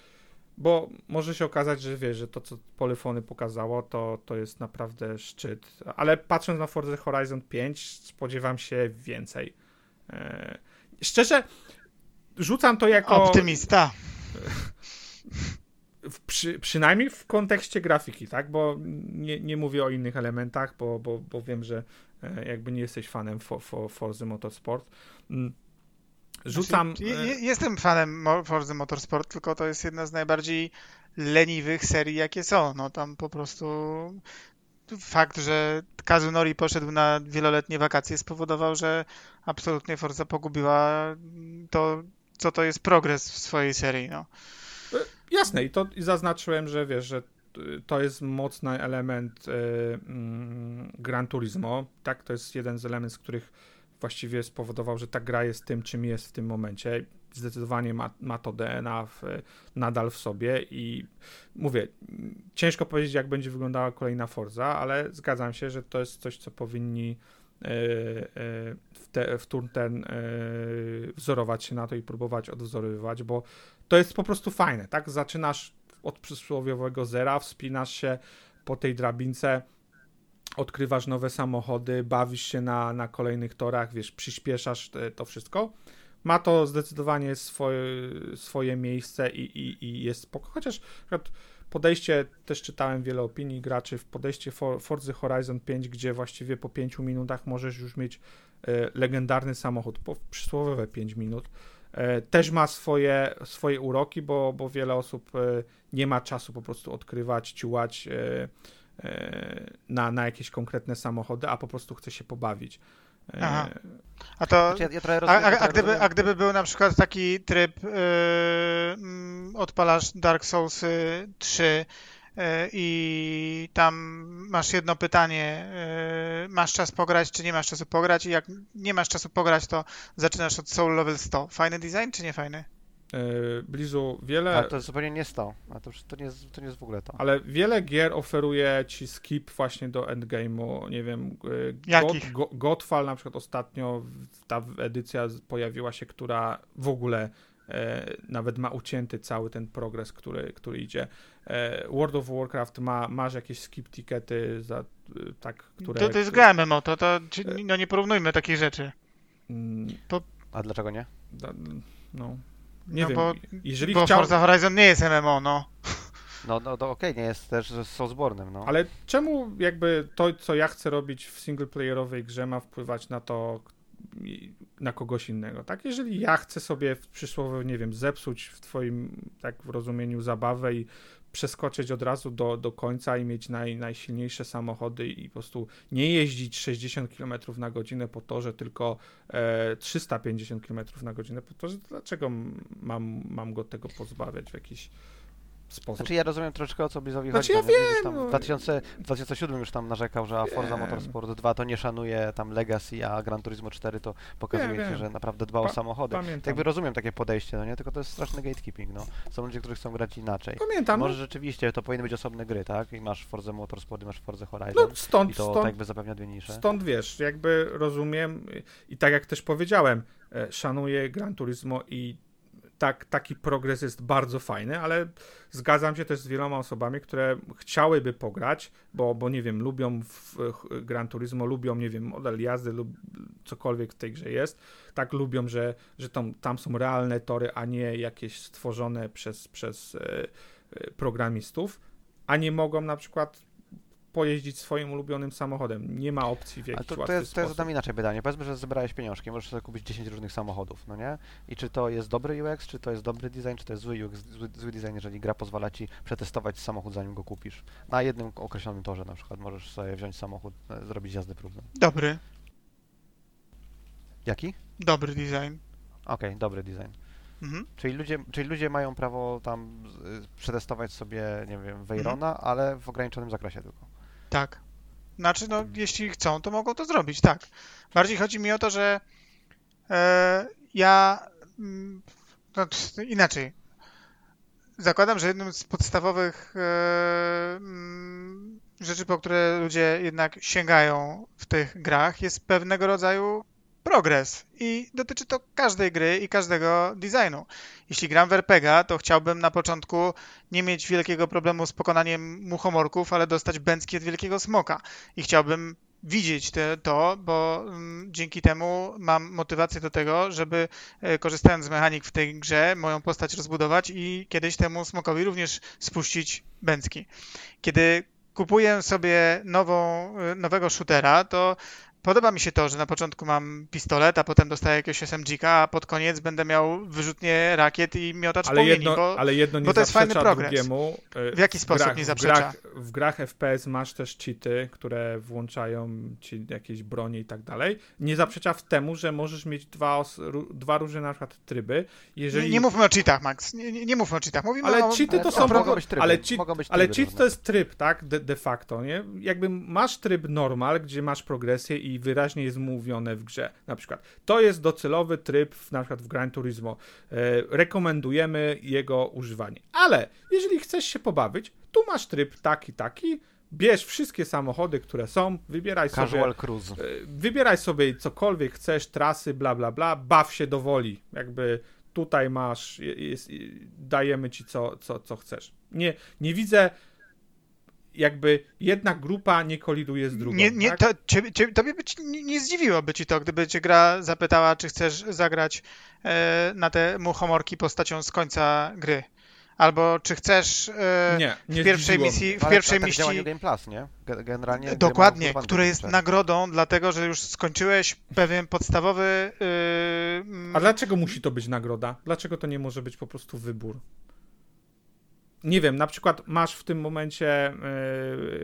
bo może się okazać, że wiesz, że to co Polyfony pokazało, to, to jest naprawdę szczyt. Ale patrząc na Forza Horizon 5, spodziewam się więcej. Eee, szczerze, rzucam to jako... Optymista. W, przy, przynajmniej w kontekście grafiki, tak? Bo nie, nie mówię o innych elementach, bo, bo, bo wiem, że e, jakby nie jesteś fanem for, for, Forza Motorsport. Mm. Rzucam... Znaczy, e, je- Jestem fanem Forza Motorsport, tylko to jest jedna z najbardziej leniwych serii, jakie są. No tam po prostu fakt, że Kazunori poszedł na wieloletnie wakacje spowodował, że absolutnie Forza pogubiła to, co to jest progres w swojej serii. No. Jasne, i to zaznaczyłem, że wiesz, że y, to jest mocny element y, mm, Gran Turismo, tak? To jest jeden z elementów, z których właściwie spowodował, że ta gra jest tym, czym jest w tym momencie. Zdecydowanie ma, ma to DNA w, nadal w sobie i mówię, ciężko powiedzieć, jak będzie wyglądała kolejna Forza, ale zgadzam się, że to jest coś, co powinni y, y, w, te, w turn ten y, wzorować się na to i próbować odwzorowywać, bo to jest po prostu fajne, tak? Zaczynasz od przysłowiowego zera, wspinasz się po tej drabince, odkrywasz nowe samochody, bawisz się na, na kolejnych torach, wiesz, przyspieszasz te, to wszystko. Ma to zdecydowanie swoje, swoje miejsce i, i, i jest spoko. Chociaż podejście, też czytałem wiele opinii graczy, w podejście For, Forza Horizon 5, gdzie właściwie po 5 minutach możesz już mieć e, legendarny samochód, po przysłowiowe 5 minut, e, też ma swoje, swoje uroki, bo, bo wiele osób e, nie ma czasu po prostu odkrywać, ciułać e, e, na, na jakieś konkretne samochody, a po prostu chce się pobawić. E, Aha. A to. Znaczy, ja, ja trochę A, gdyby, a gdyby był na przykład taki tryb, yy, odpalasz Dark Souls y, 3 yy, i tam masz jedno pytanie, yy, masz czas pograć, czy nie masz czasu pograć i jak nie masz czasu pograć, to zaczynasz od Soul Level 100. Fajny design, czy nie fajny? E, Blizu, wiele... Ale to jest zupełnie nie 100. A to, już- to, nie jest, to nie jest w ogóle to. Ale wiele gier oferuje ci skip właśnie do endgame'u, nie wiem, e, Jakich? God, Go- Godfall na przykład ostatnio, ta edycja pojawiła się, która w ogóle e, nawet ma ucięty cały ten progres, który, który idzie. E, World of Warcraft ma, masz jakieś skip tickety, za, e, tak, które... To, to jest gra MMO, to, to no nie porównujmy takich rzeczy. Mm, A dlaczego nie? da- No, nie no wiem, bo, jeżeli bo chciał... Forza Horizon nie jest MMO, <laughs> no. No, no to okej, nie jest też z Soulsborne'em, no. Ale czemu jakby to, co ja chcę robić w singleplayerowej grze ma wpływać na to, na kogoś innego, tak? Jeżeli ja chcę sobie w przysłowie, nie wiem, zepsuć w twoim, tak w rozumieniu, zabawę i przeskoczyć od razu do, do końca i mieć naj, najsilniejsze samochody i po prostu nie jeździć 60 km na godzinę po torze, tylko e, 350 km na godzinę po torze, to dlaczego mam, mam go tego pozbawiać w jakiś sposób? Znaczy ja rozumiem troszeczkę o co Blizowi Znaczy, chodzi. ja no nie? Gdzieś tam no. w, 2000, w 2007 już tam narzekał, że a Forza Wiem. Motorsport 2 to nie szanuje tam Legacy, a Gran Turismo 4 to pokazuje Wiem, ci, wiem. że naprawdę dba o Pa- samochody. Pamiętam. Jakby rozumiem takie podejście, no nie? Tylko to jest straszny gatekeeping, no. Są ludzie, którzy chcą grać inaczej. Pamiętam, no, Może rzeczywiście to powinny być osobne gry, tak? I masz Forza Motorsport i masz Forza Horizon. no stąd, I to stąd, tak jakby zapewnia dwie nisze. Stąd wiesz, jakby rozumiem i tak jak też powiedziałem, e, szanuję Gran Turismo i tak, taki progres jest bardzo fajny, ale zgadzam się też z wieloma osobami, które chciałyby pograć, bo, bo nie wiem, lubią w, Gran Turismo, lubią, nie wiem, model jazdy lub cokolwiek w tej grze jest. Tak lubią, że, że tam, tam są realne tory, a nie jakieś stworzone przez, przez e, e, programistów, a nie mogą na przykład pojeździć swoim ulubionym samochodem. Nie ma opcji w jakiś to, to, jest, to jest tam inaczej pytanie. Powiedzmy, że zebrałeś pieniążki, możesz sobie kupić 10 różnych samochodów, no nie? I czy to jest dobry UX, czy to jest dobry design, czy to jest zły UX, zły, zły design, jeżeli gra pozwala ci przetestować samochód zanim go kupisz. Na jednym określonym torze na przykład możesz sobie wziąć samochód, e, zrobić jazdę próbną. Dobry, Jaki? dobry design. Okej, dobry design. Mhm. Czyli ludzie, czyli ludzie mają prawo tam przetestować sobie, nie Mhm. wiem, Veyrona, ale w ograniczonym zakresie tylko. Tak. Znaczy, no, jeśli chcą, to mogą to zrobić, tak. Bardziej chodzi mi o to, że e, ja. mm, No, inaczej. Zakładam, że jednym z podstawowych e, mm, rzeczy, po które ludzie jednak sięgają w tych grach, jest pewnego rodzaju progres. I dotyczy to każdej gry i każdego designu. Jeśli gram w RPGa, to chciałbym na początku nie mieć wielkiego problemu z pokonaniem muchomorków, ale dostać bęcki od wielkiego smoka. I chciałbym widzieć te, to, bo mm, dzięki temu mam motywację do tego, żeby e, korzystając z mechanik w tej grze, moją postać rozbudować i kiedyś temu smokowi również spuścić bęcki. Kiedy kupuję sobie nową, e, nowego shootera, to Podoba mi się to, że na początku mam pistolet, a potem dostaję jakiegoś SMG-ka, a pod koniec będę miał wyrzutnie rakiet i miotacz Ale płomieni, jedno, bo ale jedno nie bo to jest fajny zaprzecza progres. drugiemu. E, W jaki sposób grach, nie w zaprzecza? grach, w grach FPS masz też cheaty, które włączają ci jakieś bronie i tak dalej. Nie zaprzecza w temu, że możesz mieć dwa, dwa różne na przykład tryby. Jeżeli... nie, nie mówmy o cheatach, Max. Nie, nie, nie mówmy o cheatach. Mówimy Ale o... cheaty Ale to to są... mogą być tryby, ale cheat, mogą być ale tryby cheat różne. to jest tryb, tak? De, de facto, nie? Jakby masz tryb normal, gdzie masz progresję i wyraźnie jest mówione w grze. Na przykład to jest docelowy tryb w, na przykład w Gran Turismo. E, rekomendujemy jego używanie. Ale jeżeli chcesz się pobawić, tu masz tryb taki, taki. Bierz wszystkie samochody, które są, wybieraj sobie Casual cruise. E, Wybieraj sobie cokolwiek chcesz, trasy, bla, bla, bla, baw się do woli. Jakby tutaj masz, je- jest, dajemy ci co, co, co chcesz. Nie, nie widzę, jakby jedna grupa nie koliduje z drugą. Nie, nie, tak? to, ciebie, ciebie, tobie by ci, nie, nie zdziwiłoby ci to, gdyby cię gra zapytała, czy chcesz zagrać e, na te muchomorki postacią z końca gry. Albo czy chcesz e, Nie, nie w pierwszej zdziwiło misji, w Ale pierwszej tak misji Game Plus, nie? Ge- Generalnie Dokładnie, które jest nagrodą, dlatego że już skończyłeś pewien podstawowy. Yy, mm, A dlaczego musi to być nagroda? Dlaczego to nie może być po prostu wybór? Nie wiem, na przykład masz w tym momencie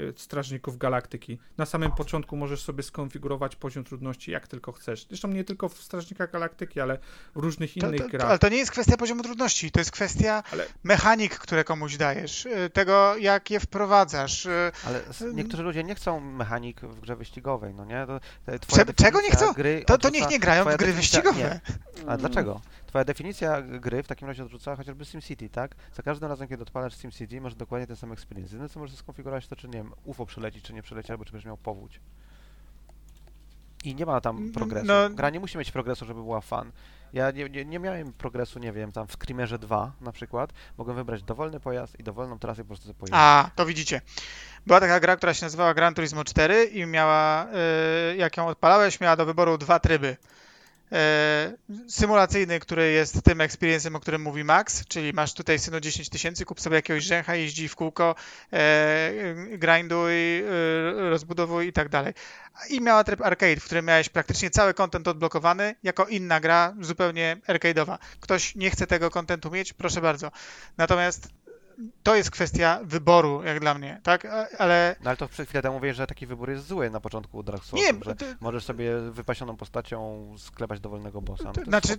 yy, Strażników Galaktyki. Na samym początku możesz sobie skonfigurować poziom trudności jak tylko chcesz. Zresztą nie tylko w Strażnikach Galaktyki, ale w różnych to, innych to, to, grach. ale to nie jest kwestia poziomu trudności, to jest kwestia Ale- mechanik, które komuś dajesz, yy, tego jak je wprowadzasz. yy, Ale niektórzy ludzie nie chcą mechanik w grze wyścigowej, no nie? To, twoja czego nie chcą? Gry To, to niech nie grają w gry wyścigowe. Nie. A dlaczego? Twoja definicja gry w takim razie odrzuca chociażby SimCity, tak? Za każdym razem, kiedy odpalasz SimCity, masz dokładnie ten sam experience. Jedyne, co możesz skonfigurować, to czy, nie wiem, UFO przeleci, czy nie przeleci, albo czy będziesz miał powódź. I nie ma tam Mm, progresu. no- Gra nie musi mieć progresu, żeby była fan. Ja nie, nie, nie miałem progresu, nie wiem, tam w Screamerze 2 na przykład. Mogłem wybrać dowolny pojazd i dowolną trasę i po prostu sobie pojechać. A, to widzicie. Była taka gra, która się nazywała Gran Turismo 4 i miała, yy, jak ją odpalałeś, miała do wyboru dwa tryby. Yy, symulacyjny, który jest tym experiencem, o którym mówi Max, czyli masz tutaj synu 10 tysięcy, kup sobie jakiegoś rzęcha, jeździ w kółko, yy, grinduj, yy, rozbudowuj i tak dalej. I miała tryb arcade, w którym miałeś praktycznie cały content odblokowany, jako inna gra, zupełnie arcade'owa. Ktoś nie chce tego contentu mieć, proszę bardzo. Natomiast to jest kwestia wyboru, jak dla mnie, tak? Ale No ale to przed chwilę temu mówię, że taki wybór jest zły na początku Dark Souls, nie, że to, możesz sobie wypasioną postacią sklepać dowolnego bossa. No to, znaczy-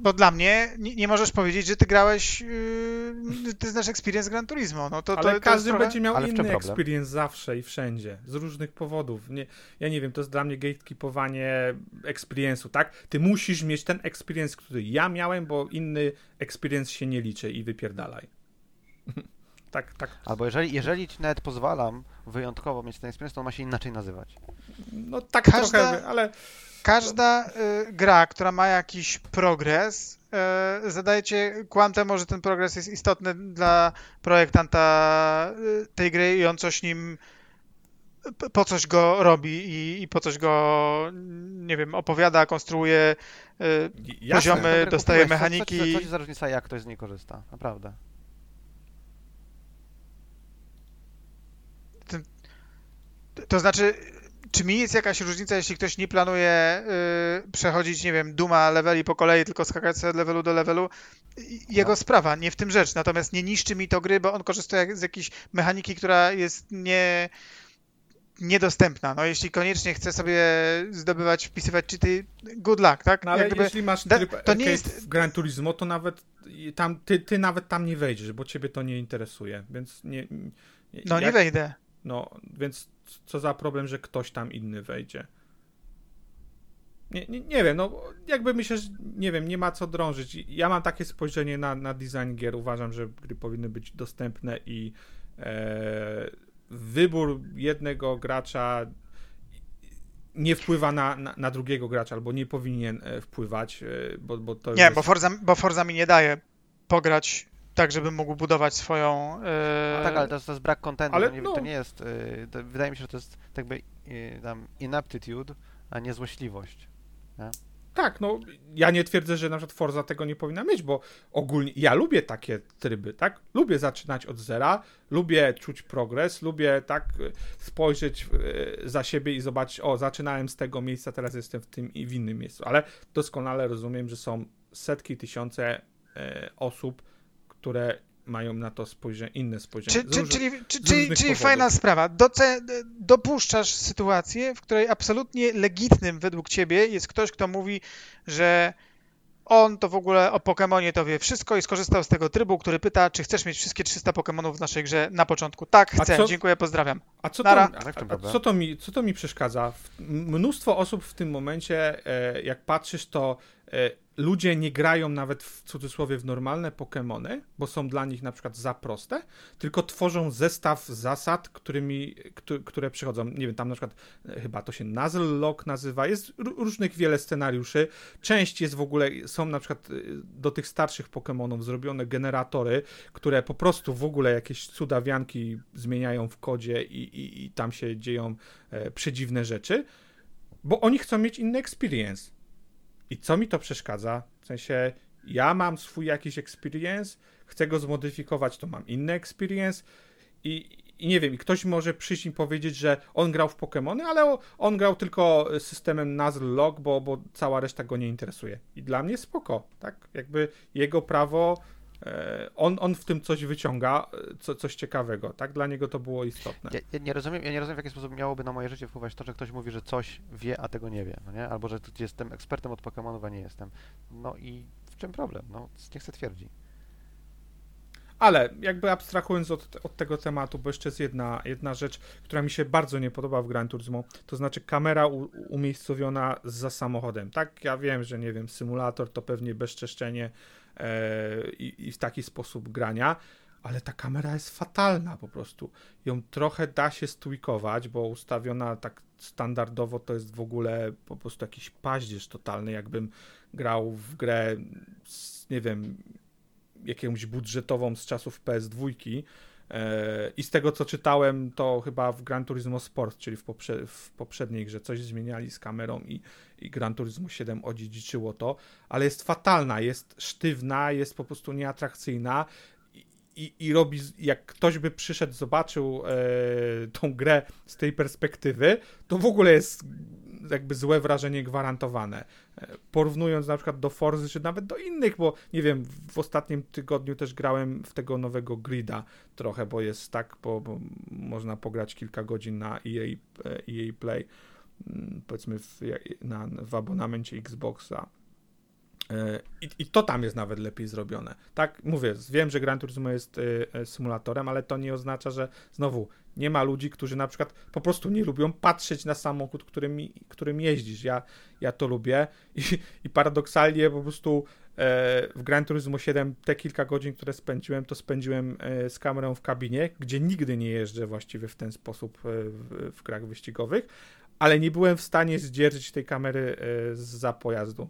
bo dla mnie nie, nie możesz powiedzieć, że ty grałeś, yy, ty znasz experience Gran Turismo, no to, to, Ale to każdy trochę... będzie miał Ale inny experience zawsze i wszędzie, z różnych powodów. Nie, ja nie wiem, to jest dla mnie gatekeepowanie experience'u, tak? Ty musisz mieć ten experience, który ja miałem, bo inny experience się nie liczy i wypierdalaj. <laughs> tak, tak. Albo jeżeli, jeżeli ci nawet pozwalam wyjątkowo mieć ten experience, to on ma się inaczej nazywać. No tak Każda- trochę, ale Każda y, gra, która ma jakiś progres, y, zadajecie kłam temu, że ten progres jest istotny dla projektanta y, tej gry i on coś nim po coś go robi i, i po coś go, nie wiem, opowiada, konstruuje. y, jasne. Poziomy- dostaje kupiłeś, co- mechaniki. Co, co, co ci za różnica, jak ktoś z niej korzysta? Naprawdę. To znaczy, czy mi jest jakaś różnica, jeśli ktoś nie planuje y, przechodzić, nie wiem, duma leveli po kolei, tylko skakać od levelu do levelu? Jego No. sprawa, nie w tym rzecz. Natomiast nie niszczy mi to gry, bo on korzysta z jakiejś mechaniki, która jest nie niedostępna. No jeśli koniecznie chce sobie zdobywać, wpisywać cheaty, good luck, tak? No ale gdyby- jeśli masz da- tryb to nie jest- w Gran Turismo, to nawet tam, ty, ty nawet tam nie wejdziesz, bo ciebie to nie interesuje, więc nie... nie no nie jak- wejdę. No, więc co za problem, że ktoś tam inny wejdzie. Nie, nie, nie wiem, no jakby myślę, że nie wiem, nie ma co drążyć. Ja mam takie spojrzenie na, na design gier. Uważam, że gry powinny być dostępne i e, wybór jednego gracza nie wpływa na, na, na drugiego gracza, albo nie powinien e, wpływać, e, bo, bo to Nie, jest... bo Forza, bo Forza mi nie daje pograć tak, żebym mógł budować swoją... e, No tak, ale to jest, to jest brak kontentu. ale to, nie, no- to nie jest. y, to wydaje mi się, że to jest jakby y, tam inaptitude, a nie złośliwość. Tak, no ja nie twierdzę, że na przykład Forza tego nie powinna mieć, bo ogólnie ja lubię takie tryby, tak? Lubię zaczynać od zera, lubię czuć progres, lubię tak e, spojrzeć e, za siebie i zobaczyć, o, zaczynałem z tego miejsca, teraz jestem w tym i w innym miejscu, ale doskonale rozumiem, że są setki, tysiące e, osób, które mają na to spojrzenie, inne spojrzenie. Czy, róż- czyli czy, czyli, czyli fajna sprawa. Doce, dopuszczasz sytuację, w której absolutnie legitnym według ciebie jest ktoś, kto mówi, że on to w ogóle o Pokemonie to wie wszystko i skorzystał z tego trybu, który pyta, czy chcesz mieć wszystkie 300 Pokemonów w naszej grze na początku. Tak, chcę, co- dziękuję, pozdrawiam. A co to, a, a co, to mi, co to mi przeszkadza? Mnóstwo osób w tym momencie, e, jak patrzysz, to e, ludzie nie grają nawet w cudzysłowie w normalne Pokémony, bo są dla nich na przykład za proste, tylko tworzą zestaw zasad, którymi, któ- które przychodzą. Nie wiem, tam na przykład e, chyba to się Nuzzle Lock nazywa, jest różnych wiele scenariuszy. Część jest w ogóle, są na przykład e, do tych starszych Pokémonów zrobione generatory, które po prostu w ogóle jakieś cudawianki zmieniają w kodzie i, i, i tam się dzieją e, przedziwne rzeczy, bo oni chcą mieć inny experience. I co mi to przeszkadza? W sensie, ja mam swój jakiś experience, chcę go zmodyfikować, to mam inny experience i, i nie wiem, i ktoś może przyjść i powiedzieć, że on grał w Pokémony, ale on grał tylko systemem Nuzlocke, bo, bo cała reszta go nie interesuje. I dla mnie spoko, tak? Jakby jego prawo, on, on w tym coś wyciąga, e, co, coś ciekawego, tak? Dla niego to było istotne. Ja, ja, nie rozumiem, ja nie rozumiem, w jaki sposób miałoby na moje życie wpływać to, że ktoś mówi, że coś wie, a tego nie wie, no nie? Albo, że jestem ekspertem od Pokémonów, a nie jestem. No i w czym problem? No, nie chcę twierdzi. Ale jakby abstrahując od, od, tego tematu, bo jeszcze jest jedna, jedna rzecz, która mi się bardzo nie podoba w Gran Turismo, to znaczy kamera u, umiejscowiona za samochodem. Tak, ja wiem, że nie wiem, symulator to pewnie bezczeszczenie e, i, i w taki sposób grania, ale ta kamera jest fatalna po prostu. Ją trochę da się stujkować, bo ustawiona tak standardowo to jest w ogóle po prostu jakiś paździerz totalny, jakbym grał w grę z, nie wiem, jakąś budżetową z czasów PS2. E, I z tego co czytałem, to chyba w Gran Turismo Sport, czyli w, poprze w poprzedniej grze, coś zmieniali z kamerą i, i Gran Turismo 7 odziedziczyło to, ale jest fatalna, jest sztywna, jest po prostu nieatrakcyjna. I, i, robi, jak ktoś by przyszedł, zobaczył e, tą grę z tej perspektywy, to w ogóle jest jakby złe wrażenie gwarantowane. E, porównując na przykład do Forzy, czy nawet do innych, bo nie wiem, w ostatnim tygodniu też grałem w tego nowego Grida trochę, bo jest tak, bo, bo można pograć kilka godzin na EA, EA Play, mm, powiedzmy w, na, w abonamencie Xboxa. E, I, I, to tam jest nawet lepiej zrobione. Tak, mówię, wiem, że Gran Turismo jest y, symulatorem, ale to nie oznacza, że znowu nie ma ludzi, którzy na przykład po prostu nie lubią patrzeć na samochód, którym, którym jeździsz. Ja, ja to lubię i, i paradoksalnie po prostu e, w Gran Turismo 7 te kilka godzin, które spędziłem, to spędziłem e, z kamerą w kabinie, gdzie nigdy nie jeżdżę właściwie w ten sposób e, w, w wyścigowych, ale nie byłem w stanie zdzierżyć tej kamery z za pojazdu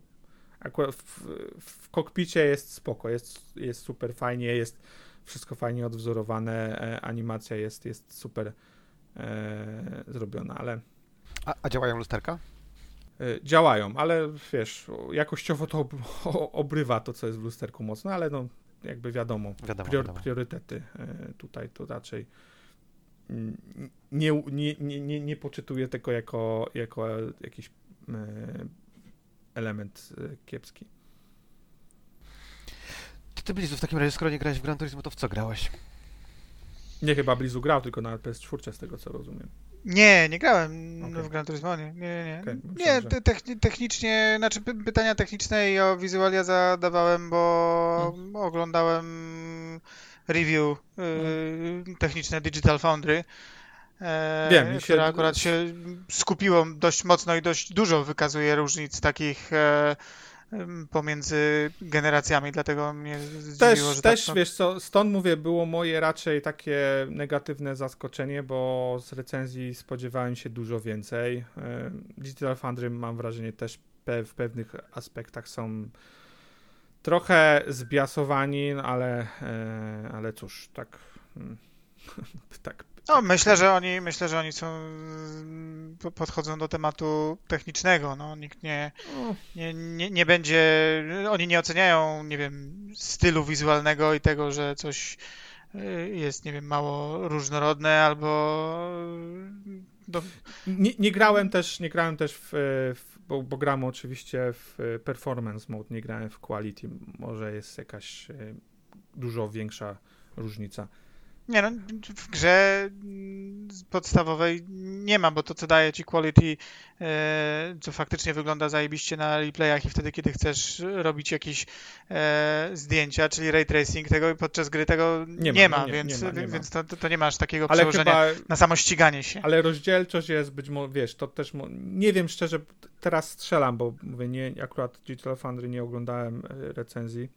akurat w, w kokpicie jest spoko, jest, jest super fajnie, jest wszystko fajnie odwzorowane, e, animacja jest, jest super e, zrobiona, ale... A, a działają lusterka? E, działają, ale wiesz, jakościowo to ob, <laughs> obrywa to, co jest w lusterku mocno, ale no jakby wiadomo, wiadomo, prior, wiadomo. priorytety e, tutaj to raczej nie, nie, nie, nie, nie poczytuję tego jako, jako jakiś element y, kiepski. To ty Blizu w takim razie, skoro nie grałeś w Gran Turismo, to w co grałeś? Nie, chyba Blizu grał tylko na PS4 z tego co rozumiem. Nie, nie grałem okay. w Gran Turismo, nie, nie, nie. Okay, nie, że... technicznie, znaczy pytania techniczne i o wizualia zadawałem, bo hmm. oglądałem review hmm. techniczne Digital Foundry e, Wiem, która się... akurat się skupiło dość mocno i dość dużo wykazuje różnic takich e, pomiędzy generacjami, dlatego mnie zdziwiło, też, że Też, tak, wiesz co, stąd mówię, było moje raczej takie negatywne zaskoczenie, bo z recenzji spodziewałem się dużo więcej. E, Digital Foundry mam wrażenie też w pewnych aspektach są trochę zbiasowani, ale, ale cóż, tak, hmm, <laughs> tak no, myślę, że oni, myślę, że oni są, podchodzą do tematu technicznego, no, nikt nie, nie, nie, nie będzie, oni nie oceniają, nie wiem, stylu wizualnego i tego, że coś y, jest, nie wiem, mało różnorodne albo... Do... Nie, nie grałem też, nie grałem też w, w bo, bo gramy oczywiście w performance mode, nie grałem w quality, może jest jakaś y, dużo większa różnica. Nie no, w grze podstawowej nie ma, bo to co daje ci quality, e, co faktycznie wygląda zajebiście na replayach i wtedy, kiedy chcesz robić jakieś e, zdjęcia, czyli ray tracing, tego podczas gry tego nie, nie ma, no nie, więc, nie ma, więc to, to, nie masz takiego ale przełożenia chyba, na samo ściganie się. Ale rozdzielczość jest być może, wiesz, to też, nie wiem szczerze, teraz strzelam, bo mówię, nie, akurat Digital Foundry nie oglądałem e, recenzji,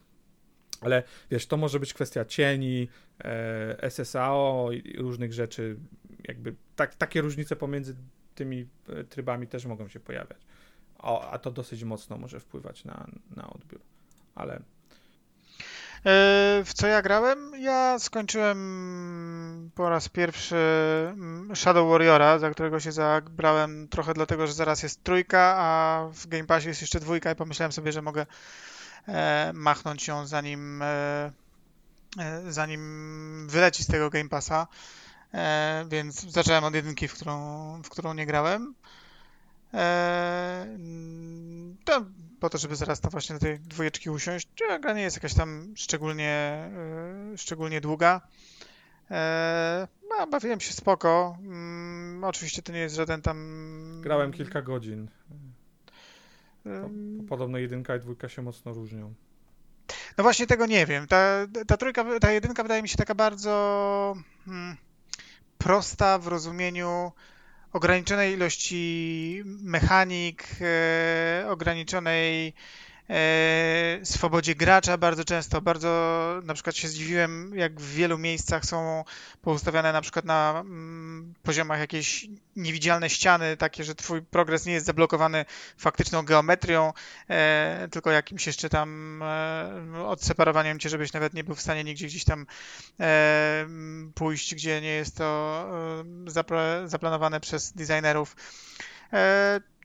ale wiesz, to może być kwestia cieni, e, SSAO i różnych rzeczy. Jakby tak, takie różnice pomiędzy tymi e, trybami też mogą się pojawiać. O, a to dosyć mocno może wpływać na, na odbiór. Ale. E, w co ja grałem? Ja skończyłem po raz pierwszy mm, Shadow Warriora, za którego się zabrałem trochę dlatego, że zaraz jest trójka, a w Game Passie jest jeszcze dwójka i pomyślałem sobie, że mogę machnąć ją zanim, e, e, zanim wyleci z tego Game Passa, e, więc zacząłem od jedynki, w którą, w którą nie grałem. E, to po to, żeby zaraz tam właśnie do tej dwójeczki usiąść. Gra nie jest jakaś tam szczególnie, e, szczególnie długa. E, no, bawiłem się spoko. Mm, oczywiście to nie jest żaden tam... Grałem kilka godzin. Ym, Podobno jedynka i dwójka się mocno różnią. No właśnie tego nie wiem. Ta, ta trójka, ta jedynka wydaje mi się taka bardzo hmm, prosta w rozumieniu ograniczonej ilości mechanik, e, ograniczonej swobodzie gracza bardzo często. Bardzo na przykład się zdziwiłem, jak w wielu miejscach są poustawiane na przykład na mm, poziomach jakieś niewidzialne ściany, takie, że twój progres nie jest zablokowany faktyczną geometrią, e, tylko jakimś jeszcze tam e, odseparowaniem cię, żebyś nawet nie był w stanie nigdzie gdzieś tam e, pójść, gdzie nie jest to e, zapla- zaplanowane przez designerów.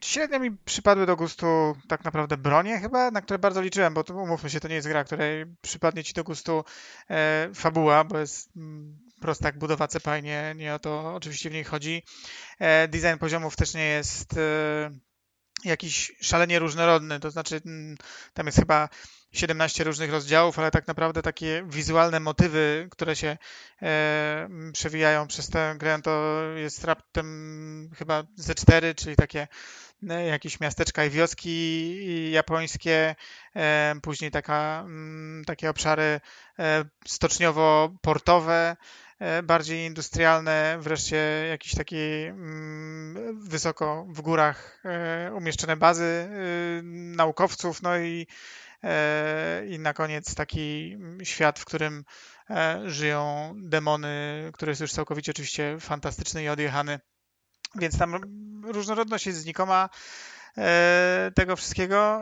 Średnio mi przypadły do gustu tak naprawdę bronie chyba, na które bardzo liczyłem, bo to, umówmy się, to nie jest gra, której przypadnie ci do gustu e, fabuła, bo jest mm, prosta jak budowa cepa i nie, nie o to oczywiście w niej chodzi. E, design poziomów też nie jest e, jakiś szalenie różnorodny, to znaczy mm, tam jest chyba 17 różnych rozdziałów, ale tak naprawdę takie wizualne motywy, które się e, przewijają przez tę grę, to jest raptem chyba ze cztery, czyli takie jakieś miasteczka i wioski japońskie, e, później taka, m, takie obszary e, stoczniowo-portowe, e, bardziej industrialne, wreszcie jakieś takie mm, wysoko w górach e, umieszczone bazy e, naukowców, no i E, i na koniec taki świat, w którym e, żyją demony, który jest już całkowicie oczywiście fantastyczny i odjechany. Więc tam różnorodność jest znikoma e, tego wszystkiego.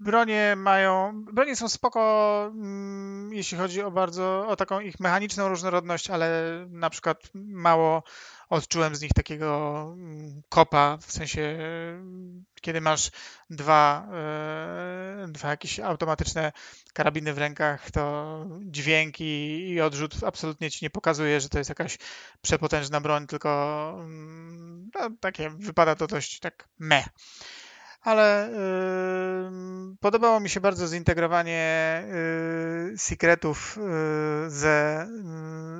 Bronie mają, bronie są spoko, mm, jeśli chodzi o bardzo, o taką ich mechaniczną różnorodność, ale na przykład mało odczułem z nich takiego mm, kopa, w sensie kiedy masz dwa, e, dwa jakieś automatyczne karabiny w rękach, to dźwięk i, odrzut absolutnie ci nie pokazuje, że to jest jakaś przepotężna broń, tylko mm, no, takie wypada to dość tak meh ale y, podobało mi się bardzo zintegrowanie y, secretów y, ze,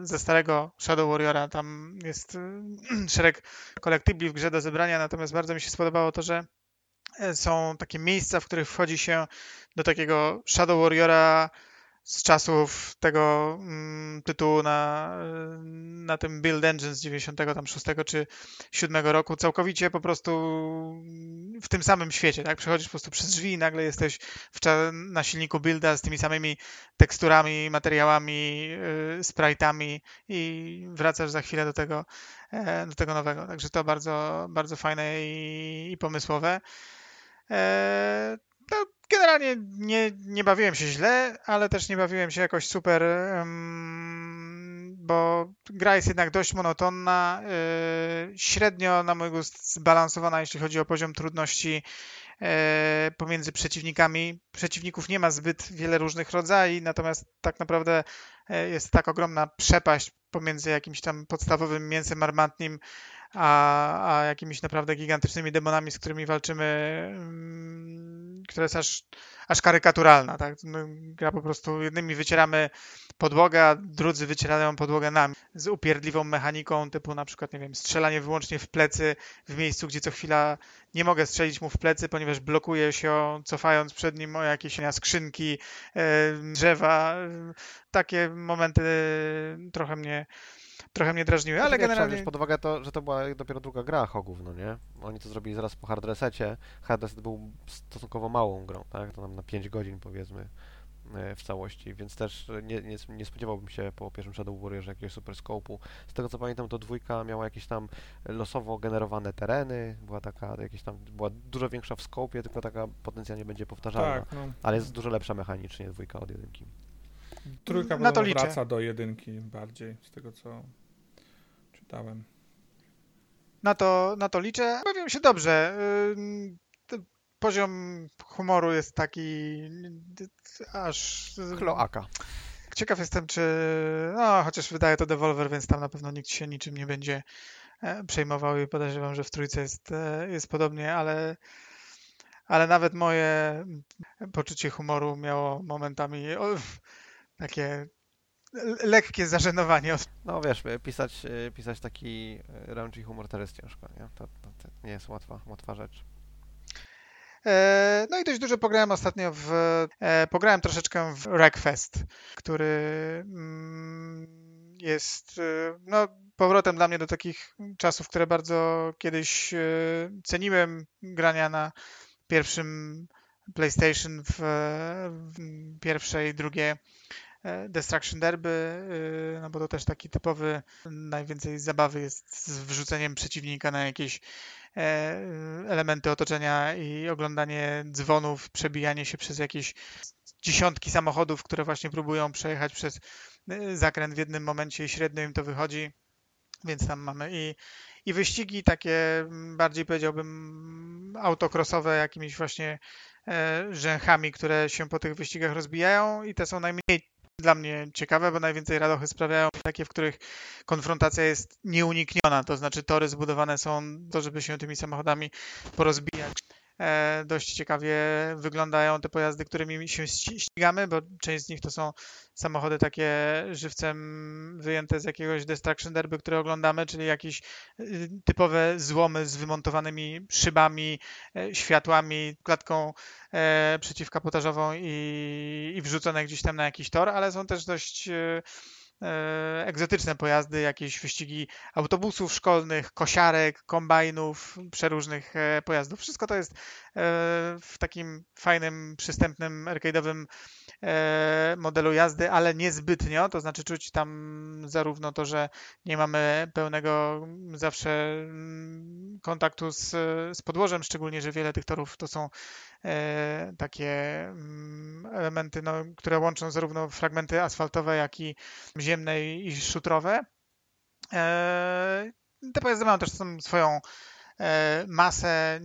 ze starego Shadow Warriora. Tam jest y, <clears throat> szereg kolektybli w grze do zebrania, natomiast bardzo mi się spodobało to, że e, są takie miejsca, w których wchodzi się do takiego Shadow Warriora z czasów tego mm, tytułu na, na tym Build Engine z 96 czy 7 roku, całkowicie po prostu w tym samym świecie, tak? Przechodzisz po prostu przez drzwi i nagle jesteś w, na silniku builda z tymi samymi teksturami, materiałami, yy, sprite'ami i wracasz za chwilę do tego, e, do tego nowego. Także to bardzo, bardzo fajne i, i pomysłowe. E, generalnie nie, nie bawiłem się źle, ale też nie bawiłem się jakoś super, bo gra jest jednak dość monotonna, y, średnio na mój gust zbalansowana, jeśli chodzi o poziom trudności y, pomiędzy przeciwnikami. Przeciwników nie ma zbyt wiele różnych rodzajów, natomiast tak naprawdę y, jest tak ogromna przepaść pomiędzy jakimś tam podstawowym mięsem armatnim a, a jakimiś naprawdę gigantycznymi demonami, z którymi walczymy, która jest aż, aż karykaturalna. Tak? No, gra po prostu jednymi wycieramy podłogę, a drudzy wycierają podłogę nami. Z upierdliwą mechaniką typu na przykład, nie wiem, strzelanie wyłącznie w plecy w miejscu, gdzie co chwila nie mogę strzelić mu w plecy, ponieważ blokuje się cofając przed nim o jakieś skrzynki, e, drzewa. Takie momenty trochę mnie trochę mnie drażniły, ale generalnie... Trzeba pod uwagę to, że to była dopiero druga gra Hogów, no nie? Oni to zrobili zaraz po hard resecie. Hard reset był stosunkowo małą grą, tak? To nam na 5 godzin powiedzmy e, w całości, więc też nie, nie, nie spodziewałbym się po pierwszym Shadow Warriorze jakiegoś super scope'u. Z tego co pamiętam, to dwójka miała jakieś tam losowo generowane tereny, była taka, jakieś tam, była dużo większa w scope'ie, tylko taka potencjalnie będzie powtarzalna, tak, no. ale jest dużo lepsza mechanicznie dwójka od jedynki. Trójka na to wraca do jedynki bardziej, z tego co na to, na to liczę. Bawiłem się dobrze. poziom humoru jest taki aż... Kloaka. Ciekaw jestem, czy... No, chociaż wydaje to Devolver, więc tam na pewno nikt się niczym nie będzie e, przejmował i podejrzewam, że w trójce jest, e, jest podobnie, ale ale nawet moje poczucie humoru miało momentami takie lekkie zażenowanie. No wiesz, pisać, pisać taki raunchy humor teraz jest ciężko, nie? To, to, to, nie jest łatwa, łatwa rzecz. E, no i dość dużo pograłem ostatnio w... E, pograłem troszeczkę w Wreckfest, który mm, jest no, powrotem dla mnie do takich czasów, które bardzo kiedyś ceniłem grania na pierwszym PlayStation w, w pierwsze i drugie Destruction Derby, e, no bo to też taki typowy, najwięcej zabawy jest z wrzuceniem przeciwnika na jakieś e, elementy otoczenia i oglądanie dzwonów, przebijanie się przez jakieś dziesiątki samochodów, które właśnie próbują przejechać przez zakręt w jednym momencie i średnio im to wychodzi. Więc tam mamy i i wyścigi takie mm, bardziej powiedziałbym autokrosowe jakimiś właśnie e, rzęchami, które się po tych wyścigach rozbijają i te są najmniej dla mnie ciekawe, bo najwięcej radochy sprawiają takie, w których konfrontacja jest nieunikniona, to znaczy tory zbudowane są to, żeby się tymi samochodami porozbijać. E, dość ciekawie wyglądają te pojazdy, którymi się ścigamy, bo część z nich to są samochody takie żywcem wyjęte z jakiegoś Destruction Derby, które oglądamy, czyli jakieś y, typowe złomy z wymontowanymi szybami, e, światłami, klatką e, przeciwkapotażową i, i wrzucone gdzieś tam na jakiś tor, ale są też dość egzotyczne pojazdy, jakieś wyścigi autobusów szkolnych, kosiarek, kombajnów, przeróżnych e, pojazdów. Wszystko to jest e, w takim fajnym, przystępnym, arcade'owym modelu jazdy, ale niezbytnio, to znaczy czuć tam zarówno to, że nie mamy pełnego zawsze mm, kontaktu z, z podłożem, szczególnie, że wiele tych torów to są E, takie mm, elementy, no, które łączą zarówno fragmenty asfaltowe, jak i ziemne i szutrowe. E, te pojazdy mają też swoją e, masę,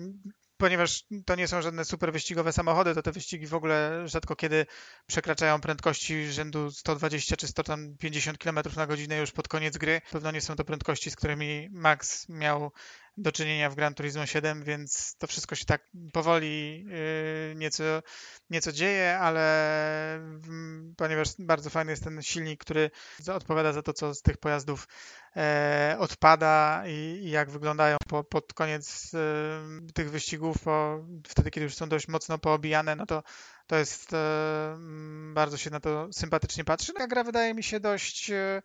ponieważ to nie są żadne super wyścigowe samochody, to te wyścigi w ogóle rzadko kiedy przekraczają prędkości rzędu 120 czy 150 km na godzinę już pod koniec gry. Pewno nie są to prędkości, z którymi Max miał do czynienia w Gran Turismo 7, więc to wszystko się tak powoli yy, nieco, nieco dzieje, ale ponieważ bardzo fajny jest ten silnik, który odpowiada za to, co z tych pojazdów e, odpada i, jak wyglądają po, pod koniec e, tych wyścigów, po, wtedy kiedy już są dość mocno poobijane, no to to jest e, bardzo się na to sympatycznie patrzy. No, gra wydaje mi się dość e,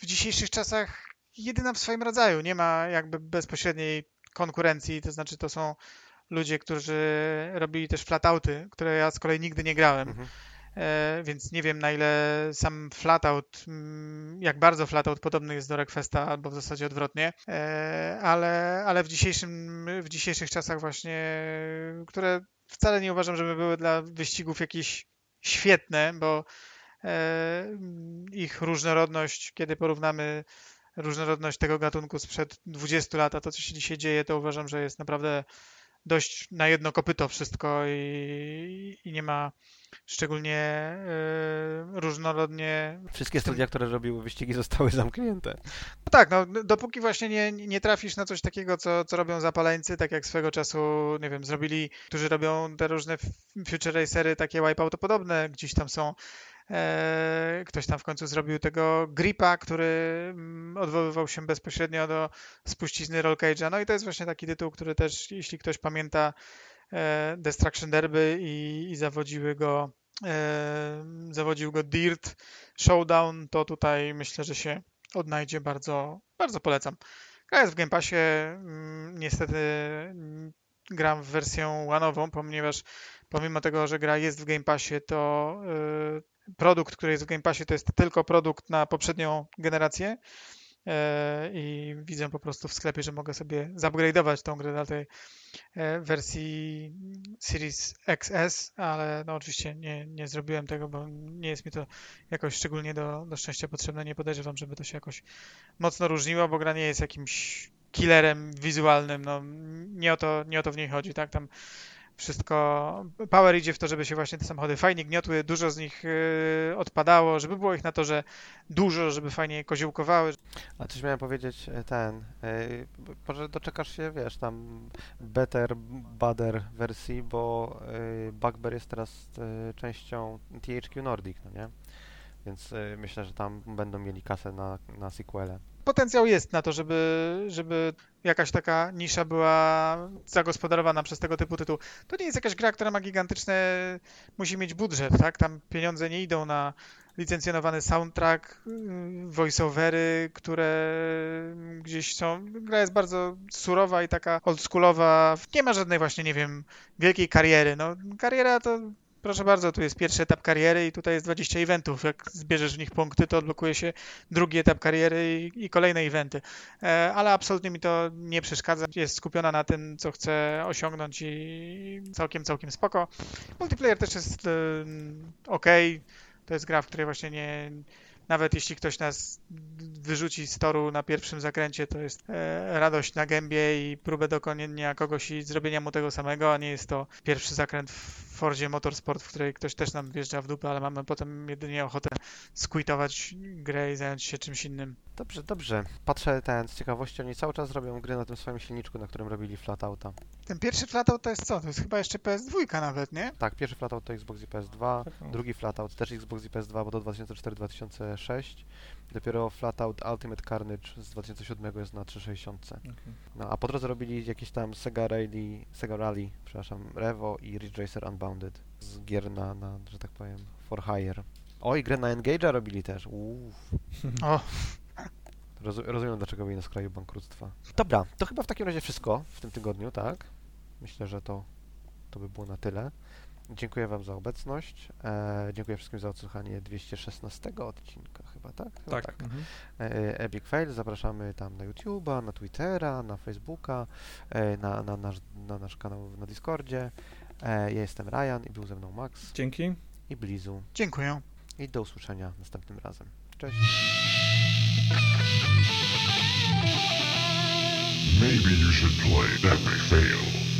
w dzisiejszych czasach jedyna w swoim rodzaju. Nie ma jakby bezpośredniej konkurencji, to znaczy to są ludzie, którzy robili też flatouty, które ja z kolei nigdy nie grałem. Mhm. E, więc nie wiem na ile sam flatout, mm, jak bardzo flatout podobny jest do Requesta, albo w zasadzie odwrotnie, e, ale, ale w, dzisiejszym, w dzisiejszych czasach właśnie, które wcale nie uważam, żeby były dla wyścigów jakieś świetne, bo e, ich różnorodność, kiedy porównamy różnorodność tego gatunku sprzed 20 lat, a to, co się dzisiaj dzieje, to uważam, że jest naprawdę dość na jedno kopyto wszystko i, i nie ma szczególnie y, różnorodnie. Wszystkie studia, które robiły wyścigi, zostały zamknięte. No tak, no, dopóki właśnie nie, nie trafisz na coś takiego, co, co robią zapaleńcy, tak jak swego czasu, nie wiem, zrobili, którzy robią te różne future racery, takie wipeouto podobne, gdzieś tam są E, ktoś tam w końcu zrobił tego gripa, który mm, odwoływał się bezpośrednio do spuścizny Roll Cage'a. No i to jest właśnie taki tytuł, który też, jeśli ktoś pamięta e, Destruction Derby i, i zawodziły go e, zawodził go Dirt Showdown, to tutaj myślę, że się odnajdzie bardzo, bardzo polecam. Gra jest w Game Passie, mm, niestety mm, gram w wersję łanową, ponieważ pomimo tego, że gra jest w Game Passie, to produkt, który jest w Game Passie, to jest tylko produkt na poprzednią generację e, i widzę po prostu w sklepie, że mogę sobie zupgrade'ować tą grę na tej e, wersji Series XS, ale no oczywiście nie, nie zrobiłem tego, bo nie jest mi to jakoś szczególnie do, do szczęścia potrzebne. Nie podejrzewam, żeby to się jakoś mocno różniło, bo gra nie jest jakimś killerem wizualnym, no nie o to, nie o to w niej chodzi, tak, tam wszystko, power idzie w to, żeby się właśnie te samochody fajnie gniotły, dużo z nich y, odpadało, żeby było ich na to, że dużo, żeby fajnie koziołkowały. A coś miałem powiedzieć, e, ten, może doczekasz się, wiesz, tam better, badder wersji, bo yy, Bugbear jest teraz częścią THQ Nordic, no nie? Więc myślę, że tam będą mieli kasę na, na sequele. Potencjał jest na to, żeby, żeby jakaś taka nisza była zagospodarowana przez tego typu tytuł. To nie jest jakaś gra, która ma gigantyczne, musi mieć budżet, tak? Tam pieniądze nie idą na licencjonowany soundtrack, voiceovery, które gdzieś są. Gra jest bardzo surowa i taka oldschoolowa. Nie ma żadnej właśnie, nie wiem, wielkiej kariery. No, kariera to proszę bardzo, tu jest pierwszy etap kariery i tutaj jest 20 eventów. Jak zbierzesz w nich punkty, to odblokuje się drugi etap kariery i, i, kolejne eventy. E, ale absolutnie mi to nie przeszkadza. Jest skupiona na tym, co chce osiągnąć i całkiem, całkiem spoko. Multiplayer też jest e, ok. To jest gra, w której właśnie nie, nawet jeśli ktoś nas wyrzuci z toru na pierwszym zakręcie, to jest e, radość na gębie i próbę dokonania kogoś i zrobienia mu tego samego, a nie jest to pierwszy zakręt w Fordzie Motorsport, w której ktoś też nam wjeżdża w dupę, ale mamy potem jedynie ochotę squitować grę i zająć się czymś innym. Dobrze, dobrze. Patrzę ten z ciekawości, oni cały czas robią gry na tym swoim silniczku, na którym robili Flatouta. Ten pierwszy Flatout to jest co? To jest chyba jeszcze PS2 nawet, nie? Tak, pierwszy Flatout to Xbox i PS2, tak. drugi Flatout też Xbox i PS2, bo to 2004-2006. Dopiero Flatout Ultimate Carnage z 2007 jest na 360. Okay. No, a po drodze robili jakieś tam Sega Rally, Sega Rally, przepraszam, Revo i Ridge Racer Unbounded z gier na, na że tak powiem, for hire. Oj, grę na Engage'a robili też. Uff. Roz, rozumiem, dlaczego byli na skraju bankructwa. Dobra, to chyba w takim razie wszystko w tym tygodniu, tak? Myślę, że to, to by było na tyle. Dziękuję Wam za obecność. E, dziękuję wszystkim za odsłuchanie 216 odcinka chyba, tak? Chyba tak. tak. Mhm. E, Epic Fail, zapraszamy tam na YouTube'a, na Twittera, na Facebooka, e, na, na, nasz, na nasz kanał na Discordzie. E, ja jestem Ryan i był ze mną Max. Dzięki. I Blizu. Dziękuję. I do usłyszenia następnym razem. Cześć. Maybe you should play that